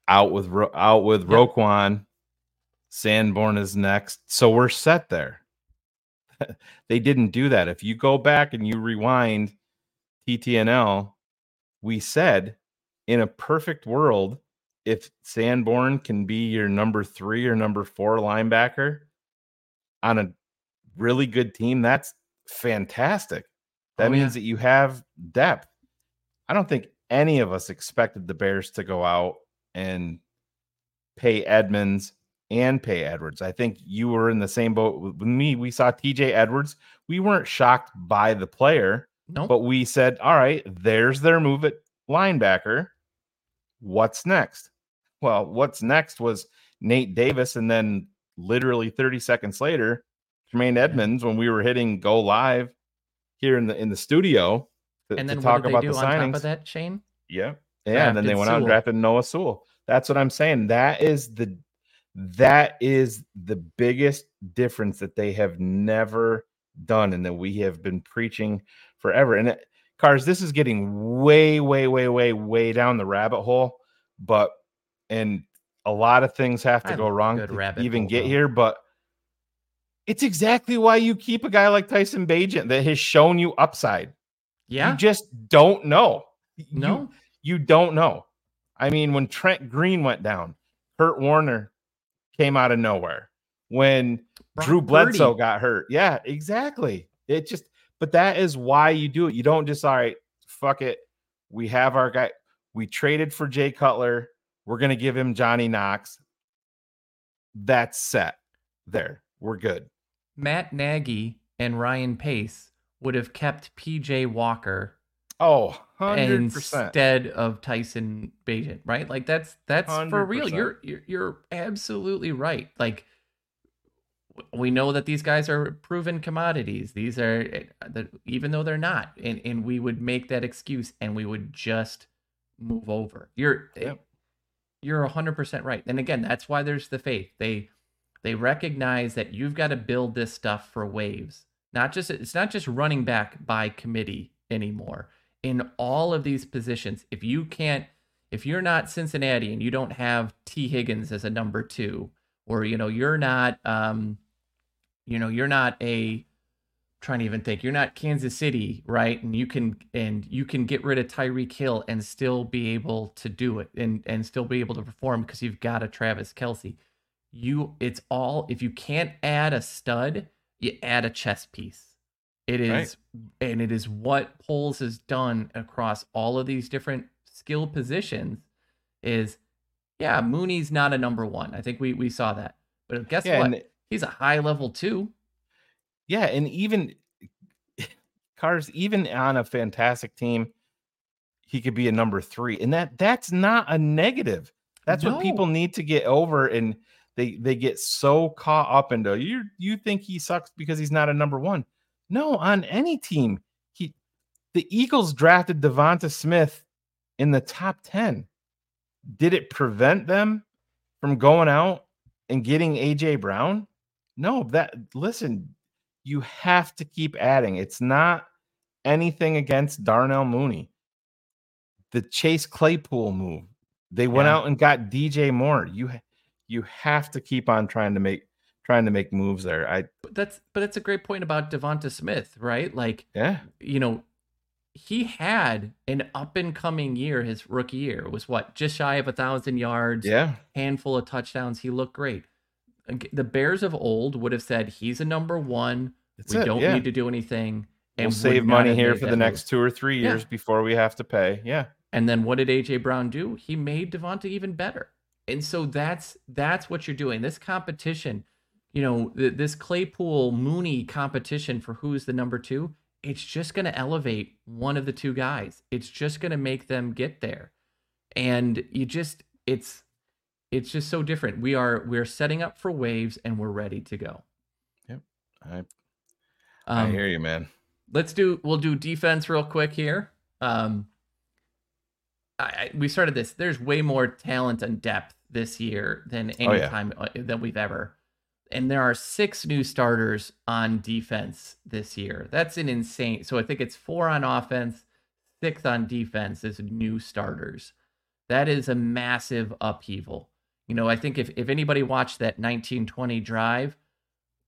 out with out with yep. Roquan. Sanborn is next, so we're set there. (laughs) they didn't do that. If you go back and you rewind TTNL, we said in a perfect world, if Sanborn can be your number three or number four linebacker on a really good team, that's fantastic. That oh, means yeah. that you have depth. I don't think any of us expected the Bears to go out and pay Edmunds and pay Edwards. I think you were in the same boat with me. We saw TJ Edwards. We weren't shocked by the player, nope. but we said, all right, there's their move at linebacker. What's next? Well, what's next was Nate Davis. And then literally 30 seconds later, Tremaine Edmunds, when we were hitting go live here in the in the studio to, and then to talk about the signings. Top of that, Shane? Yeah. Ah, yeah, and then they went Sewell. out and drafted Noah Sewell. That's what I'm saying. That is the that is the biggest difference that they have never done and that we have been preaching forever. And it, cars, this is getting way, way, way, way, way down the rabbit hole. But and a lot of things have to go wrong to even get here. But it's exactly why you keep a guy like Tyson Bagent that has shown you upside. Yeah. You just don't know. No. You, you don't know. I mean, when Trent Green went down, Kurt Warner came out of nowhere. When Brock Drew Bledsoe Purdy. got hurt. Yeah, exactly. It just, but that is why you do it. You don't just, all right, fuck it. We have our guy. We traded for Jay Cutler. We're going to give him Johnny Knox. That's set there. We're good. Matt Nagy and Ryan Pace would have kept PJ Walker Oh, 100%. instead of Tyson Bagent, right? Like that's that's 100%. for real. You're, you're you're absolutely right. Like we know that these guys are proven commodities. These are eh, even though they're not, and and we would make that excuse and we would just move over. You're yep. you're 100% right. And again, that's why there's the faith. They they recognize that you've got to build this stuff for waves. Not just it's not just running back by committee anymore in all of these positions, if you can't if you're not Cincinnati and you don't have Tee Higgins as a number two, or you know you're not, um, you know you're not a trying to even think you're not Kansas City, right? And you can and you can get rid of Tyreek Hill and still be able to do it and and still be able to perform because you've got a Travis Kelce. You it's all if you can't add a stud, you add a chess piece. It is Right. and it is what Poles has done across all of these different skill positions is yeah, Mooney's not a number one. I think we we saw that. But guess Yeah, what? He's a high level two. Yeah, and even eh, Cars, even on a fantastic team, he could be a number three, and that that's not a negative. That's what people need to get over, and they they get so caught up into you. You think he sucks because he's not a number one? No, on any team, he the Eagles drafted DeVonta Smith in the top ten. Did it prevent them from going out and getting AJ Brown? No, that listen, you have to keep adding. It's not anything against Darnell Mooney. The Chase Claypool move. They went Yeah. out and got DJ Moore. You you have to keep on trying to make trying to make moves there. I But that's but that's a great point about DeVonta Smith, right? Like yeah. you know, he had an up and coming year. His rookie year It was what just shy of a thousand yards, Yeah. handful of touchdowns. He looked great. The Bears of old would have said he's a number one. That's we it, don't yeah. need to do anything. We'll save money here for the move. next two or three Yeah. years before we have to pay. Yeah. And then what did AJ Brown do? He made DeVonta even better. And so that's that's what you're doing. This competition, you know, th- this Claypool Mooney competition for who's the number two, it's just going to elevate one of the two guys. It's just going to make them get there. And you just it's it's just so different. We are we're setting up for waves and we're ready to go. Yep. I, I Um, hear you, man. let's do we'll do defense real quick here um I, I we started this there's way more talent and depth this year than any Oh, yeah. time uh, that we've ever and there are six new starters on defense this year that's an insane so i think it's four on offense six on defense is new starters that is a massive upheaval you know i think if, if anybody watched that 1920 drive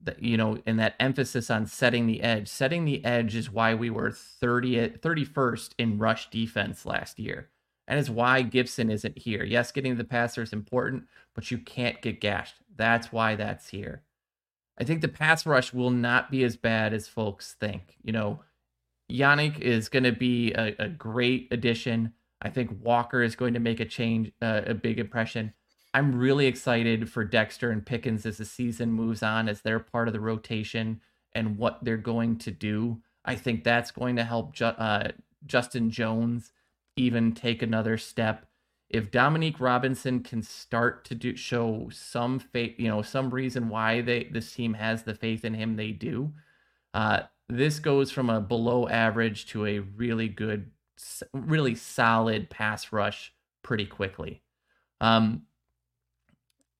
that you know and that emphasis on setting the edge setting the edge is why we were 30th 31st in rush defense last year. And it's why gibson isn't here. Yes getting the passer is important but you can't get gashed. That's why that's here. I think the pass rush will not be as bad as folks think. You know yannick is going to be a, a great addition. I think walker is going to make a change uh, a big impression I'm really excited for Dexter and Pickens as the season moves on, as they're part of the rotation and what they're going to do. I think that's going to help Ju- uh, Justin Jones even take another step. If Dominique Robinson can start to do show some faith, you know, some reason why they this team has the faith in him, they do. Uh, this goes from a below average to a really good, really solid pass rush pretty quickly. Um,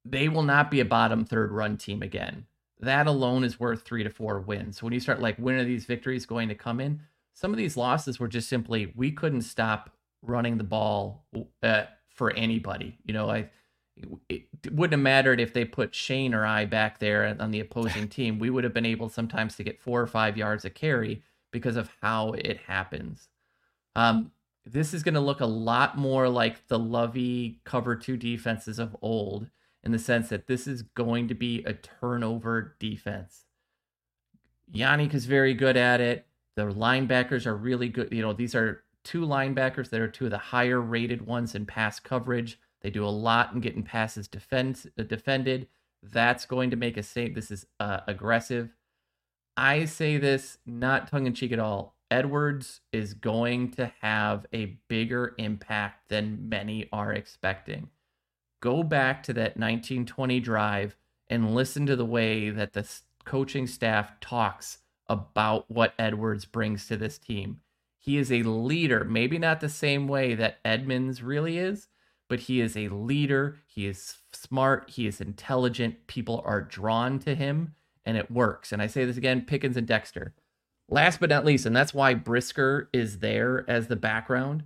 they will not be a bottom third run team again. That alone is worth three to four wins. So when you start like, when are these victories going to come in? Some of these losses were just simply we couldn't stop running the ball uh, for anybody. You know, I it wouldn't have mattered if they put Shane or I back there on the opposing (laughs) team. We would have been able sometimes to get four or five yards a carry because of how it happens. Um, this is going to look a lot more like the Lovie cover two defenses of old in the sense that this is going to be a turnover defense. Yannick is very good at it. The linebackers are really good. You know, these are two linebackers that are two of the higher rated ones in pass coverage. They do a lot in getting passes defend, uh, defended. That's going to make a save. This is uh, aggressive. I say this not tongue in cheek at all. Edwards is going to have a bigger impact than many are expecting. Go back to that 1920 drive and listen to the way that the coaching staff talks about what Edwards brings to this team. He is a leader, maybe not the same way that Edmunds really is, but he is a leader. He is smart. He is intelligent. People are drawn to him, and it works. And I say this again Pickens and Dexter. Last but not least, and that's why Brisker is there as the background.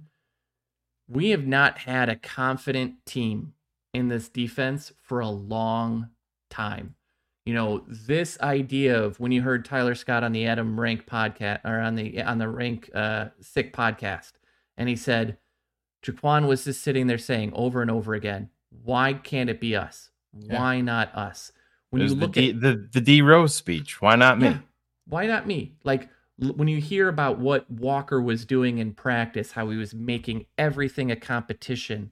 we have not had a confident team in this defense for a long time. You know, this idea of when you heard Tyler Scott on the Adam Rank podcast or on the on the Rank uh, Sick podcast, and he said, Jaquan was just sitting there saying over and over again, "Why can't it be us? Why yeah. not us?" When There's you look the D, at the the D Rose speech, why not me? Yeah, why not me? Like when you hear about what Walker was doing in practice, how he was making everything a competition,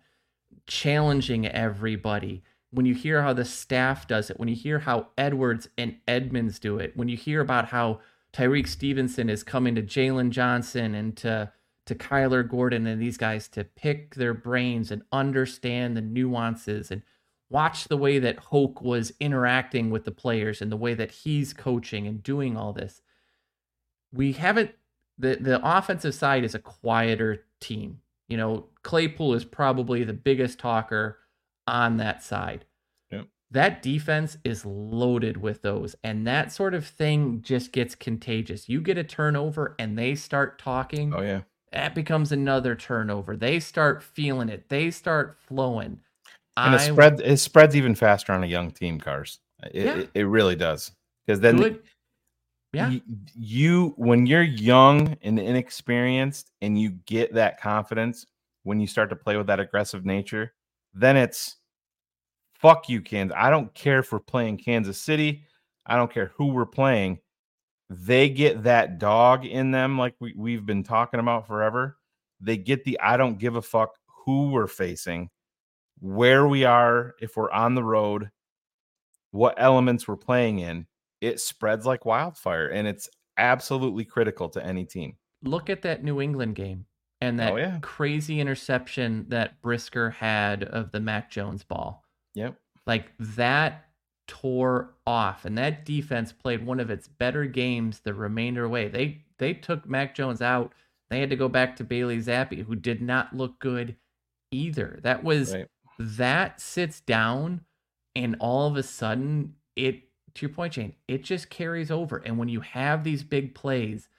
challenging everybody, when you hear how the staff does it, when you hear how Edwards and Edmunds do it, when you hear about how Tyrique Stevenson is coming to Jaylon Johnson and to to Kyler Gordon and these guys to pick their brains and understand the nuances and watch the way that Hoke was interacting with the players and the way that he's coaching and doing all this. We haven't the the offensive side is a quieter team. You know, Claypool is probably the biggest talker on that side. Yep. That defense is loaded with those, and that sort of thing just gets contagious. You get a turnover, and they start talking. Oh yeah, that becomes another turnover. They start feeling it. They start flowing. And I, it spread it spreads even faster on a young team, cars. It, yeah. it, it really does. Because then. Yeah. You, you when you're young and inexperienced and you get that confidence when you start to play with that aggressive nature, then it's fuck you, Kansas. I don't care if we're playing Kansas City. I don't care who we're playing. They get that dog in them, like we, we've been talking about forever. They get the I don't give a fuck who we're facing, where we are, if we're on the road, what elements we're playing in. It spreads like wildfire, and it's absolutely critical to any team. Look at that New England game and oh, that oh, yeah. crazy interception that Brisker had of the Mac Jones ball. Yep. Like that tore off and that defense played one of its better games the remainder away. They they took Mac Jones out. They had to go back to Bailey Zappe who did not look good either. That was right. that sits down and all of a sudden it to your point Shane, it just carries over and when you have these big plays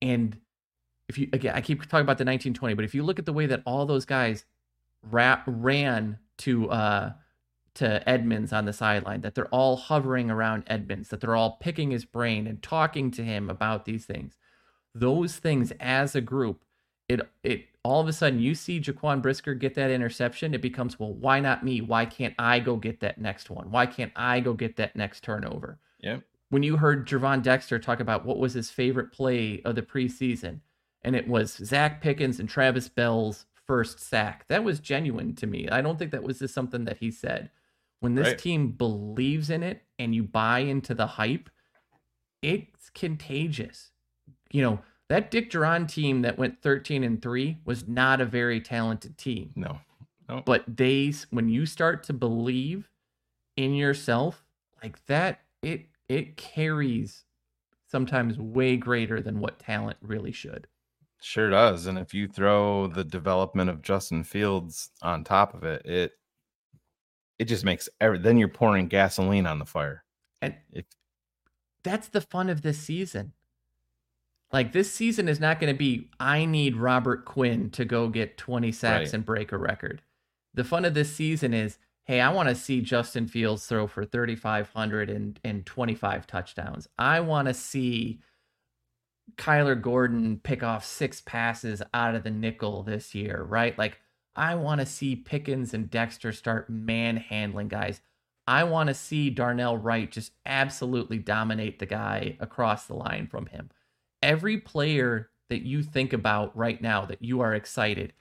and if you again, I keep talking about the 1920, but if you look at the way that all those guys ra- ran to uh, to Edmunds on the sideline, that they're all hovering around Edmunds, that they're all picking his brain and talking to him about these things. Those things as a group, it it all of a sudden you see Jaquan Brisker get that interception, it becomes, well, why not me? Why can't I go get that next one? Why can't I go get that next turnover? Yeah. When you heard Gervon Dexter talk about what was his favorite play of the preseason, and it was Zach Pickens and Travis Bell's first sack. That was genuine to me. I don't think that was just something that he said. When this right. team believes in it and you buy into the hype, it's contagious. You know, that Dick Jauron team that went 13 and 3 was not a very talented team. No. no. But they when you start to believe in yourself like that, it it carries sometimes way greater than what talent really should. Sure does. And if you throw the development of Justin Fields on top of it, it it just makes every then you're pouring gasoline on the fire. And it, that's the fun of this season. Like this season is not going to be I need Robert Quinn to go get 20 sacks right. and break a record. The fun of this season is, hey, I want to see Justin Fields throw for 3500 and and 25 touchdowns. I want to see Kyler Gordon pick off six passes out of the nickel this year, right? Like, I want to see Pickens and Dexter start manhandling guys. I want to see Darnell Wright just absolutely dominate the guy across the line from him. Every player that you think about right now that you are excited,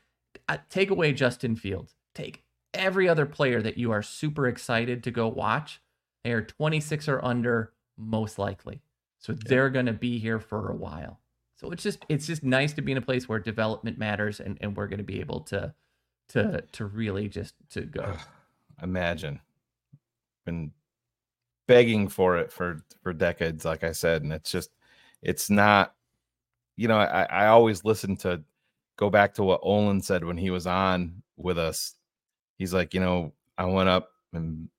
uh, take away Justin Fields. Take every other player that you are super excited to go watch. They are 26 or under, most likely. So they're going to be here for a while. So it's just it's just nice to be in a place where development matters and, and we're going to be able to to to really just to go. Imagine. Been begging for it for for decades like I said and it's just it's not you know I I always listen to go back to what Olin said when he was on with us. He's like, you know, I went up and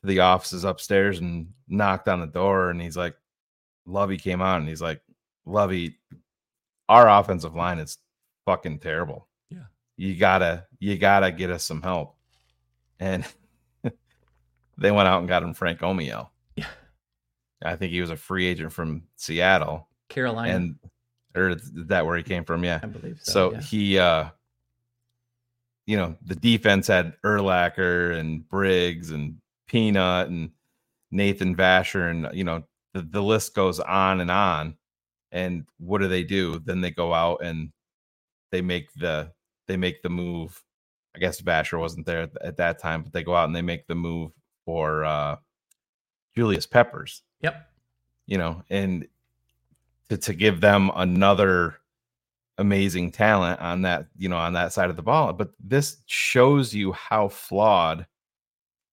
to the offices upstairs and knocked on the door and he's like lovie came on and he's like, lovie our offensive line is fucking terrible. Yeah. you gotta you gotta get us some help. And (laughs) they went out and got him Frank Omiyale. I think he was a free agent from Seattle. Carolina, And or that where he came from? Yeah. I believe so. So yeah. he uh you know, the defense had Urlacher and Briggs and Peanut and Nathan Vasher and you know, the, the list goes on and on. And what do they do? Then they go out and they make the they make the move. I guess Vasher wasn't there at, at that time, but they go out and they make the move for uh Julius Peppers Yep. you know, and to, to give them another amazing talent on that, you know, on that side of the ball. But this shows you how flawed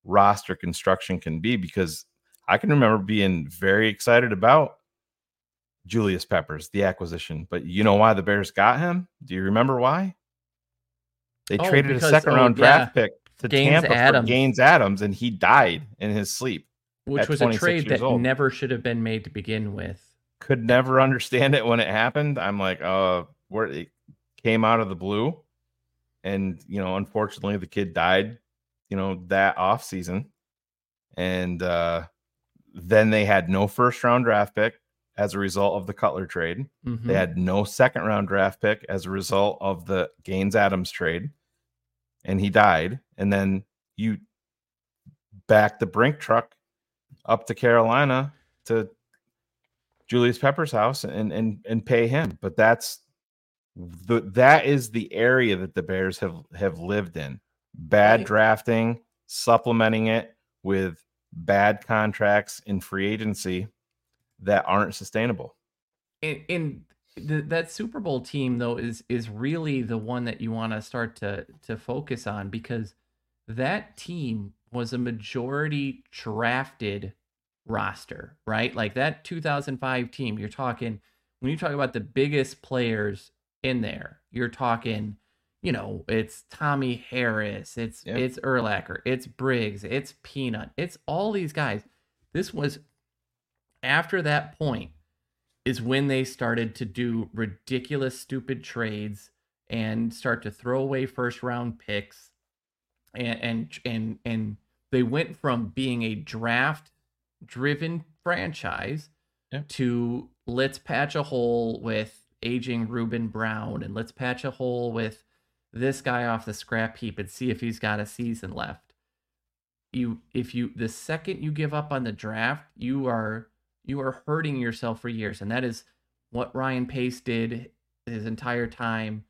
roster construction can be because I can remember being very excited about Julius Peppers, the acquisition. But you know why the Bears got him? Do you remember why? They Oh, traded because- a second oh, round yeah. draft pick to Gaines Tampa Adams. for Gaines Adams, and he died in his sleep. Which was a trade that old. never should have been made to begin with. could never understand it when it happened. I'm like, uh, where it came out of the blue. And, you know, unfortunately the kid died, you know, that off season. And uh then they had no first round draft pick as a result of the Cutler trade. Mhm. They had no second round draft pick as a result of the Gaines Adams trade. And he died. And then you back the brink truck up to Carolina to Julius Pepper's house and and and pay him. But that's the that is the area that the Bears have have lived in. Bad Right. drafting, supplementing it with bad contracts in free agency that aren't sustainable. in, in the, that Super Bowl team though is is really the one that you want to start to to focus on because that team was a majority drafted roster, right? Like that 2005 team, you're talking when you talk about the biggest players in there, you're talking, you know, it's Tommie Harris, it's Yep. it's Urlacher, it's Briggs, it's Peanut, it's all these guys. This was after that point is when they started to do ridiculous, stupid trades and start to throw away first round picks, and and and and they went from being a draft driven franchise to let's patch a hole with aging Ruben Brown and let's patch a hole with this guy off the scrap heap and see if he's got a season left. You if you the second you give up on the draft, you are you are hurting yourself for years and that is what Ryan Pace did his entire time.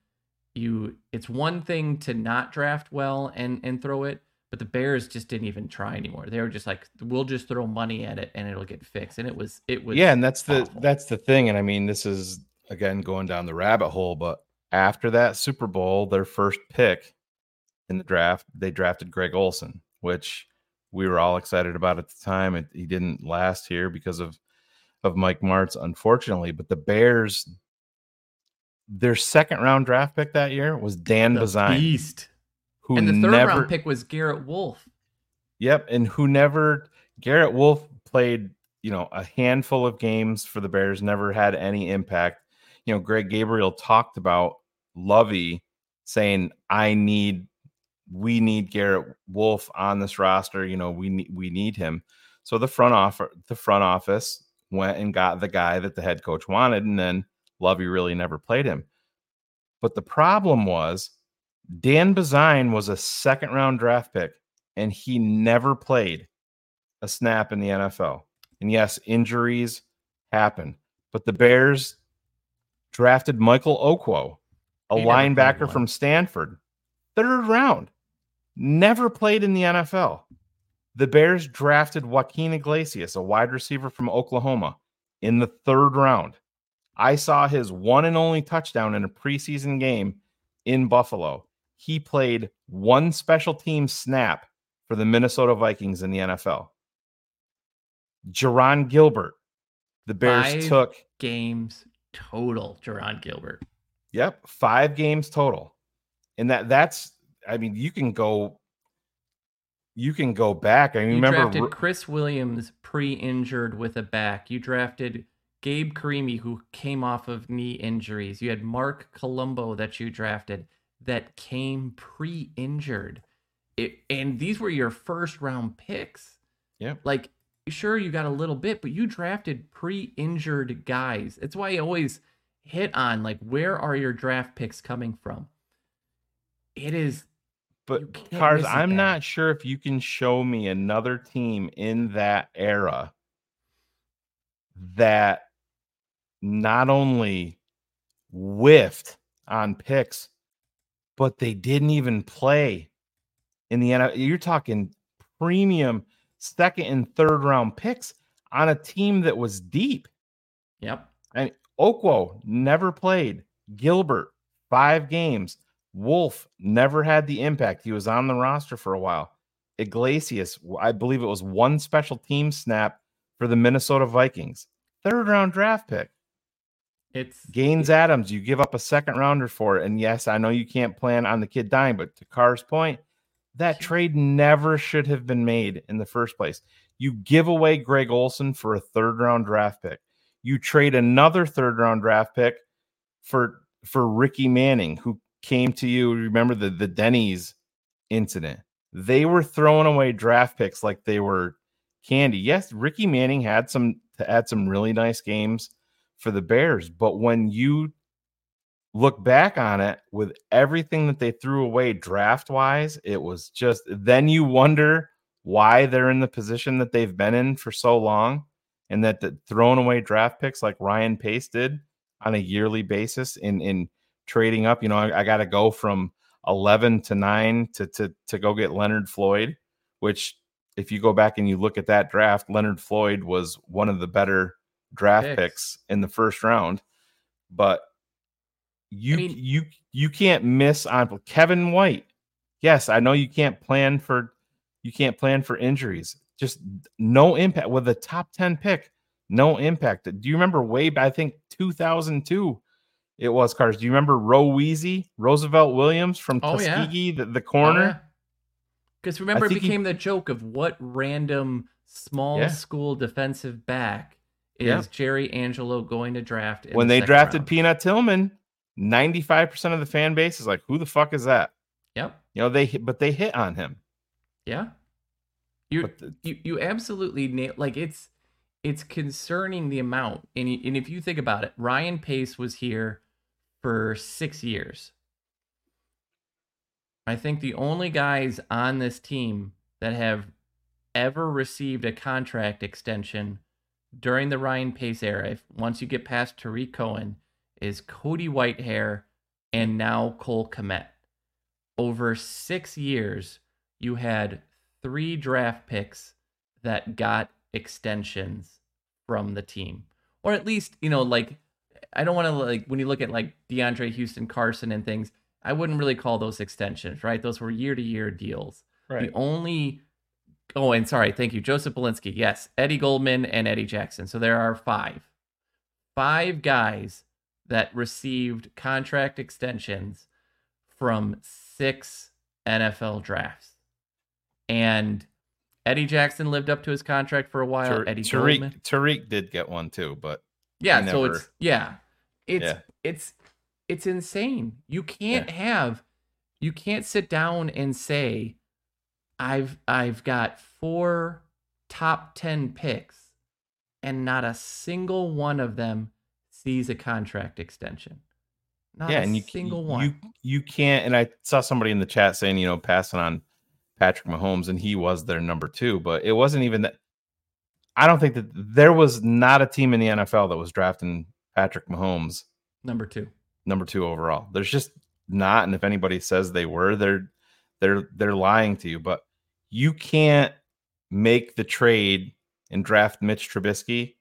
You it's one thing to not draft well and and throw it, but the Bears just didn't even try anymore. They were just like we'll just throw money at it and it'll get fixed. And it was it was yeah, and that's the that's the thing. And I mean, this is again going down the rabbit hole, but after that Super Bowl, their first pick in the draft, they drafted Greg Olsen, which we were all excited about at the time. It, he didn't last here because of of Mike Martz, unfortunately. But the Bears, their second round draft pick that year was Dan the Bazuin, beast. who And the third never, round pick was Garrett Wolfe. Yep, and who never Garrett Wolfe played, you know, a handful of games for the Bears, never had any impact. You know, Greg Gabriel talked about Lovie saying, "I need, we need Garrett Wolfe on this roster. You know, we need we need him." So the front office, the front office went and got the guy that the head coach wanted, and then Lovie really never played him. But the problem was Dan Bazuin was a second round draft pick and he never played a snap in the NFL. And yes, injuries happen, but the Bears drafted Michael Okwo, a He linebacker from Stanford, third round, never played in the NFL. The Bears drafted Juaquin Iglesias, a wide receiver from Oklahoma, in the third round. I saw his one and only touchdown in a preseason game in Buffalo. He played one special team snap for the Minnesota Vikings in the NFL. Jarron Gilbert, the Bears Five took, games total, Jarron Gilbert. yep, five games total. And that that's I mean, you can go you can go back. I mean, You remember drafted Chris Williams pre-injured with a back. You drafted Gabe Carimi, who came off of knee injuries. You had Marc Colombo that you drafted. that came pre-injured. And these were your first round picks. Yeah. Like sure you got a little bit, but you drafted pre-injured guys. That's why I always hit on like where are your draft picks coming from? It is But Cars, I'm there. not sure if you can show me another team in that era hmm. that not only whiffed on picks, but they didn't even play in the NFL. You're talking premium second and third round picks on a team that was deep. Yep. And Okwo never played. Gilbert, five games. Wolfe never had the impact. He was on the roster for a while. Iglesias, I believe it was one special team snap for the Minnesota Vikings. Third round draft pick. It's Gaines Adams, you give up a second rounder for it. And yes, I know you can't plan on the kid dying, but to Carr's point, that trade never should have been made in the first place. You give away Greg Olsen for a third round draft pick. You trade another third round draft pick for for Ricky Manning, who came to you. Remember the the Denny's incident? They were throwing away draft picks like they were candy. Yes, Ricky Manning had some had some really nice games for the Bears, but when you look back on it with everything that they threw away draft wise, it was just then you wonder why they're in the position that they've been in for so long and that the throwing away draft picks like Ryan Pace did on a yearly basis in in trading up. You know, I, I got to go from 11 to 9 to to to go get Leonard Floyd, which if you go back and you look at that draft, Leonard Floyd was one of the better draft Picks. picks in the first round. But you mean- you you can't miss on Kevin White. Yes, I know you can't plan for you can't plan for injuries. Just no impact with a top 10 pick. No impact. Do you remember way back, I think 2002 it was cars. Do you remember Roe Weezy, Roosevelt Williams from Oh, yeah. Tuskegee, the, the oh, corner? Because remember, it think he- became the joke of what random small Yeah. school defensive back is Yeah. Jerry Angelo going to draft when the they drafted round? Peanut Tillman, 95% of the fan base is like, who the fuck is that? Yep. You know, they hit- but they hit on him. Yeah. You the- you you absolutely nail like it's it's concerning the amount. And and if you think about it, Ryan Pace was here for 6 years. I think the only guys on this team that have ever received a contract extension during the Ryan Pace era, if once you get past Tarik Cohen, is Cody Whitehair and now Cole Kmet. Over six years, you had three draft picks that got extensions from the team. Or at least, you know, like I don't want to like when you look at like DeAndre Houston Carson and things, I wouldn't really call those extensions, right? Those were year to year deals. Right. The only oh, and sorry, thank you, Joseph Belinsky. Yes, Eddie Goldman and Eddie Jackson. So there are five, five guys that received contract extensions from six NFL drafts, and Eddie Jackson lived up to his contract for a while. Tar- Eddie Tarik, Goldman, Tarik did get one too, but yeah. he So it's yeah, it's Yeah. it's it's insane. You can't have you can't sit down and say I've I've got four top 10 picks and not a single one of them sees a contract extension. Not yeah, a and you single one. you you can't. And I saw somebody in the chat saying, you know, passing on Patrick Mahomes, and he was their number two, but it wasn't even that. I don't think that there was not a team in the NFL that was drafting Patrick Mahomes Number 2. number two overall. There's just not, and if anybody says they were, they're they're they're lying to you. But you can't make the trade and draft Mitch Trubisky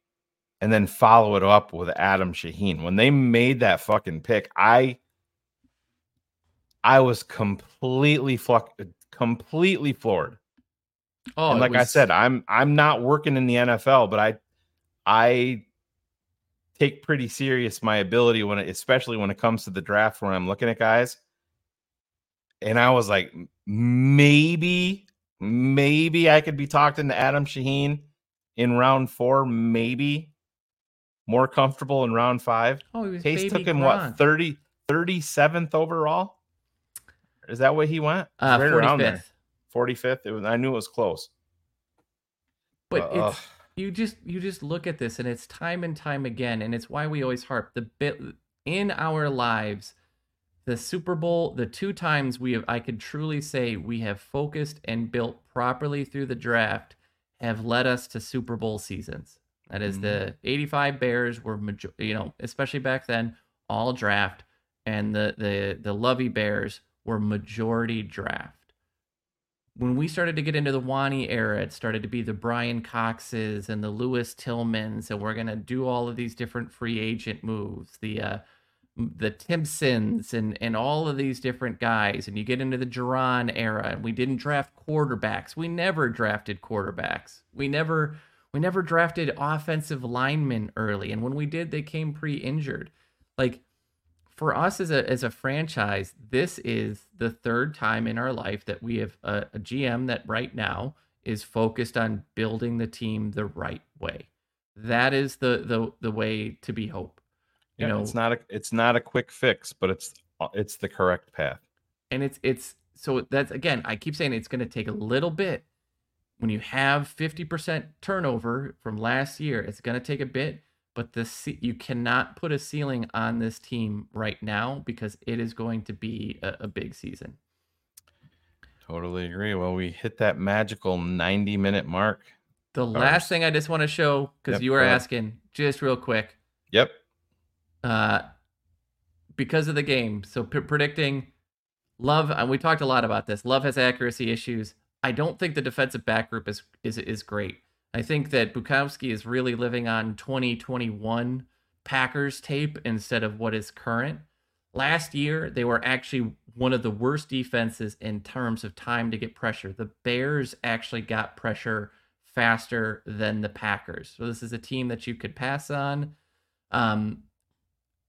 and then follow it up with Adam Shaheen. When they made that fucking pick, I I was completely fluck completely floored. Oh, and like I said, I'm I'm not working in the NFL, but I I take pretty serious my ability when it, especially when it comes to the draft when I'm looking at guys. And I was like, maybe, maybe I could be talking to Adam Shaheen in round four, maybe more comfortable in round five. oh, he was Pace baby took him Gronk. what 30 37th overall. Is that where he went? Uh, right around there. 45th. 45th. It was, I knew it was close. But Uh, it's you just you just look at this and it's time and time again and it's why we always harp the bit in our lives the super bowl the two times we have i could truly say we have focused and built properly through the draft have led us to super bowl seasons. That is the 85 bears were major- you know especially back then all draft and the the the lovie bears were majority draft. When we started to get into the Wani era, it started to be the Bryan Coxes and the Lewis Tillmans, and we're gonna do all of these different free agent moves, the uh, the Timpsons and and all of these different guys. And you get into the Duran era, and we didn't draft quarterbacks. We never drafted quarterbacks. We never we never drafted offensive linemen early, and when we did, they came pre-injured. Like for us as a as a franchise, this is the third time in our life that we have uh, a, a GM that right now is focused on building the team the right way. That is the the the way to be hope. You yeah, know, it's not a it's not a quick fix, but it's uh, it's the correct path. and it's it's so that's again i keep saying it's going to take a little bit when you have 50% turnover from last year it's going to take a bit but the you cannot put a ceiling on this team right now because it is going to be a, a big season Totally agree. Well, we hit that magical 90 minute mark. the last thing i just want to show because Yep, you were asking just real quick Yep. Uh, because of the game. So p- predicting Love, and we talked a lot about this. Love has accuracy issues. I don't think the defensive back group is is is great. I think that Bukowski is really living on 2021 Packers tape instead of what is current. Last year, they were actually one of the worst defenses in terms of time to get pressure. The Bears actually got pressure faster than the Packers. So this is a team that you could pass on. Um,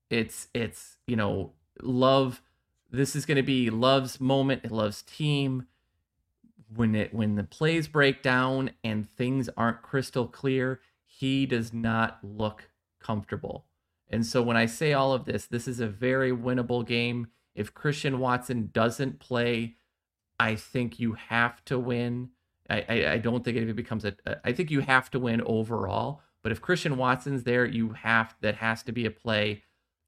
it's it's you know love. This is going to be love's moment. Love's team. When it when the plays break down and things aren't crystal clear, he does not look comfortable. And so when I say all of this, this is a very winnable game. If Christian Watson doesn't play, I think you have to win. I, I, I don't think it becomes a. I think you have to win overall. But if Christian Watson's there, you have that has to be a play.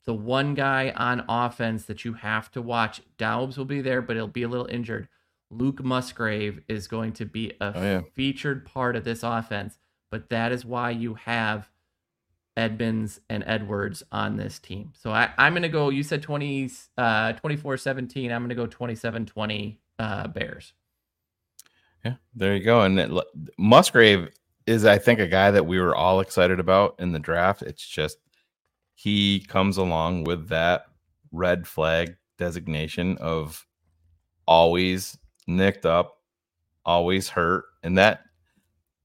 The one guy on offense that you have to watch, Doubs will be there, but he'll be a little injured. Luke Musgrave is going to be a Oh, yeah. featured part of this offense, but that is why you have Edmunds and Edwards on this team. So I, I'm going to go, you said 20, uh, 24 17. I'm going to go 27 20 uh, Bears. Yeah, there you go. And it, Musgrave is, I think, a guy that we were all excited about in the draft. It's just he comes along with that red flag designation of always nicked up, always hurt, and that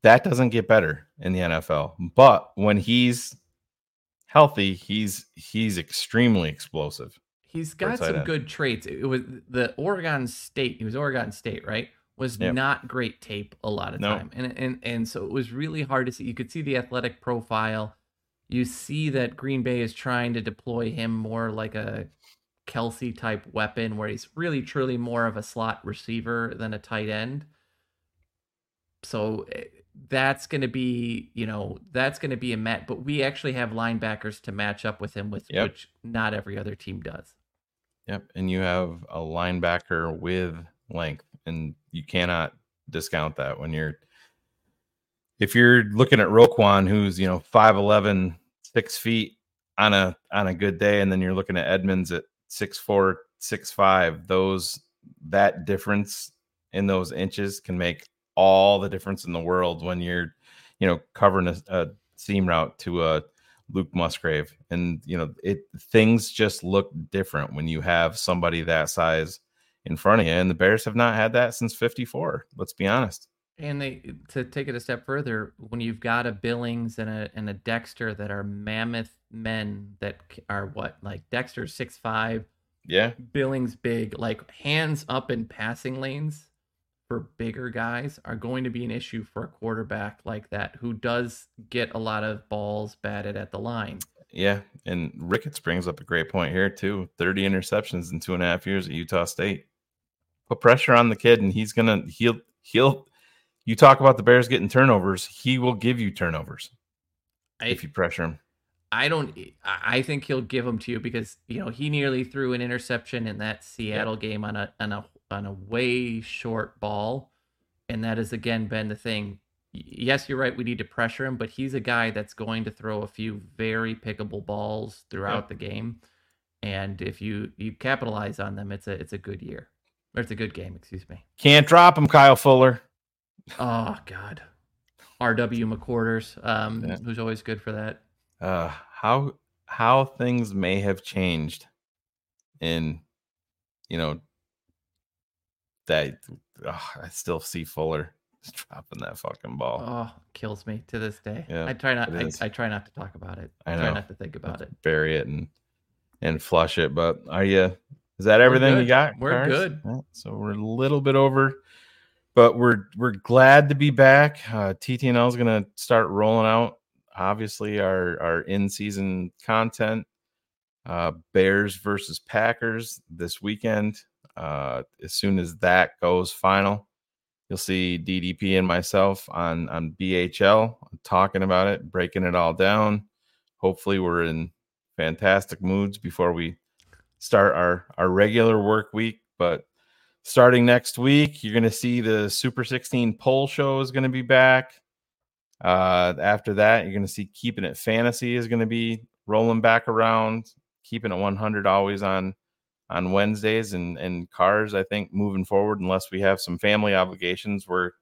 that doesn't get better in the NFL. But when he's healthy, he's he's extremely explosive. He's got some end. good traits. It was the Oregon State. He was Oregon State, right? Was Yep. not great tape a lot of No. time, and and and so it was really hard to see. You could see the athletic profile. You see that Green Bay is trying to deploy him more like a Kelce type weapon, where he's really truly more of a slot receiver than a tight end. So eh, that's going to be, you know, that's going to be a match. But we actually have linebackers to match up with him with, Yep. which not every other team does. Yep. And you have a linebacker with length, and you cannot discount that when you're if you're looking at Roquan, who's you know 5'11, 6 feet on a on a good day, and then you're looking at Edmunds at 6'4, 6'5, those that difference in those inches can make all the difference in the world when you're, you know, covering a, a seam route to a Luke Musgrave. And you know, it things just look different when you have somebody that size in front of you. And the Bears have not had that since 54. Let's be honest. And they to take it a step further, when you've got a Billings and a and a Dexter that are mammoth men that are what like Dexter's six five, Yeah. Billings big, like hands up in passing lanes for bigger guys are going to be an issue for a quarterback like that who does get a lot of balls batted at the line. Yeah. And Ricketts brings up a great point here, too 30 interceptions in two and a half years at Utah State. put pressure on the kid, and he's gonna he'll he'll. You talk about the Bears getting turnovers, he will give you turnovers I, if you pressure him. I don't. I I think he'll give them to you because you know he nearly threw an interception in that Seattle game on a on a on a way short ball, and that has again been the thing. Yes, you're right. We need to pressure him, but he's a guy that's going to throw a few very pickable balls throughout the game, and if you you capitalize on them, it's a it's a good year or it's a good game. Excuse me. Can't drop him, Kyle Fuller. Oh God, R.W. McQuarters, um, Yeah. who's always good for that. uh how how things may have changed in you know that ugh, I still see Fuller (laughs) dropping that fucking ball. Oh, kills me to this day. Yeah, I try not. I. I try not to talk about it. I I try not to think about it. Bury it and and flush it. But are you is that everything you got? We're Cars? good. So we're a little bit over, but we're we're glad to be back. Uh TTNL is gonna start rolling out obviously our our in-season content. Uh Bears versus Packers this weekend. Uh as soon as that goes final, you'll see DDP and myself on on BHL talking about it, breaking it all down. Hopefully we're in fantastic moods before we start our our regular work week, but starting next week, you're going to see the Super 16 poll show is going to be back. Uh, after that, you're going to see Keeping It Fantasy is going to be rolling back around. Keeping It 100 always on on Wednesdays and and cars. I think moving forward, unless we have some family obligations, we're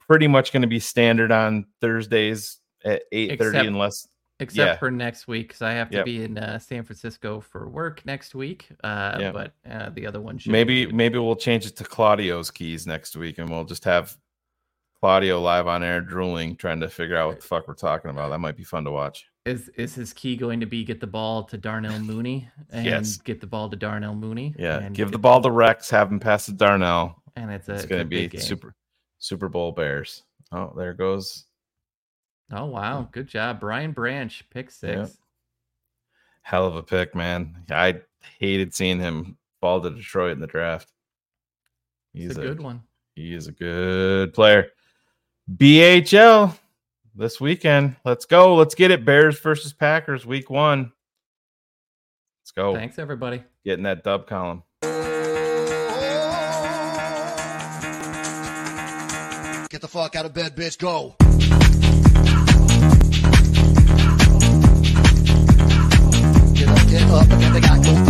pretty much going to be standard on Thursdays at 8:30 Except- unless Except Yeah. for next week, because I have to Yep. be in uh, San Francisco for work next week. Uh, Yeah. But uh, the other one should maybe be- maybe we'll change it to Claudio's keys next week, and we'll just have Claudio live on air drooling, trying to figure out what the fuck we're talking about. That might be fun to watch. is is his key going to be get the ball to Darnell Mooney and Yes. get the ball to Darnell Mooney? Yeah, and give the ball to Rex, have him pass to Darnell. and it's a It's going to be game. super Super Bowl Bears. Oh, there goes Oh wow, good job, Brian Branch, pick six. Yeah. hell of a pick, man. I hated seeing him fall to Detroit in the draft. He's It's a good one. He is a good player. BHL this weekend. Let's go. Let's get it. Bears versus Packers, week one. Let's go. Thanks everybody. Getting that dub column. Get the fuck out of bed, bitch. Go. Up, and then they got go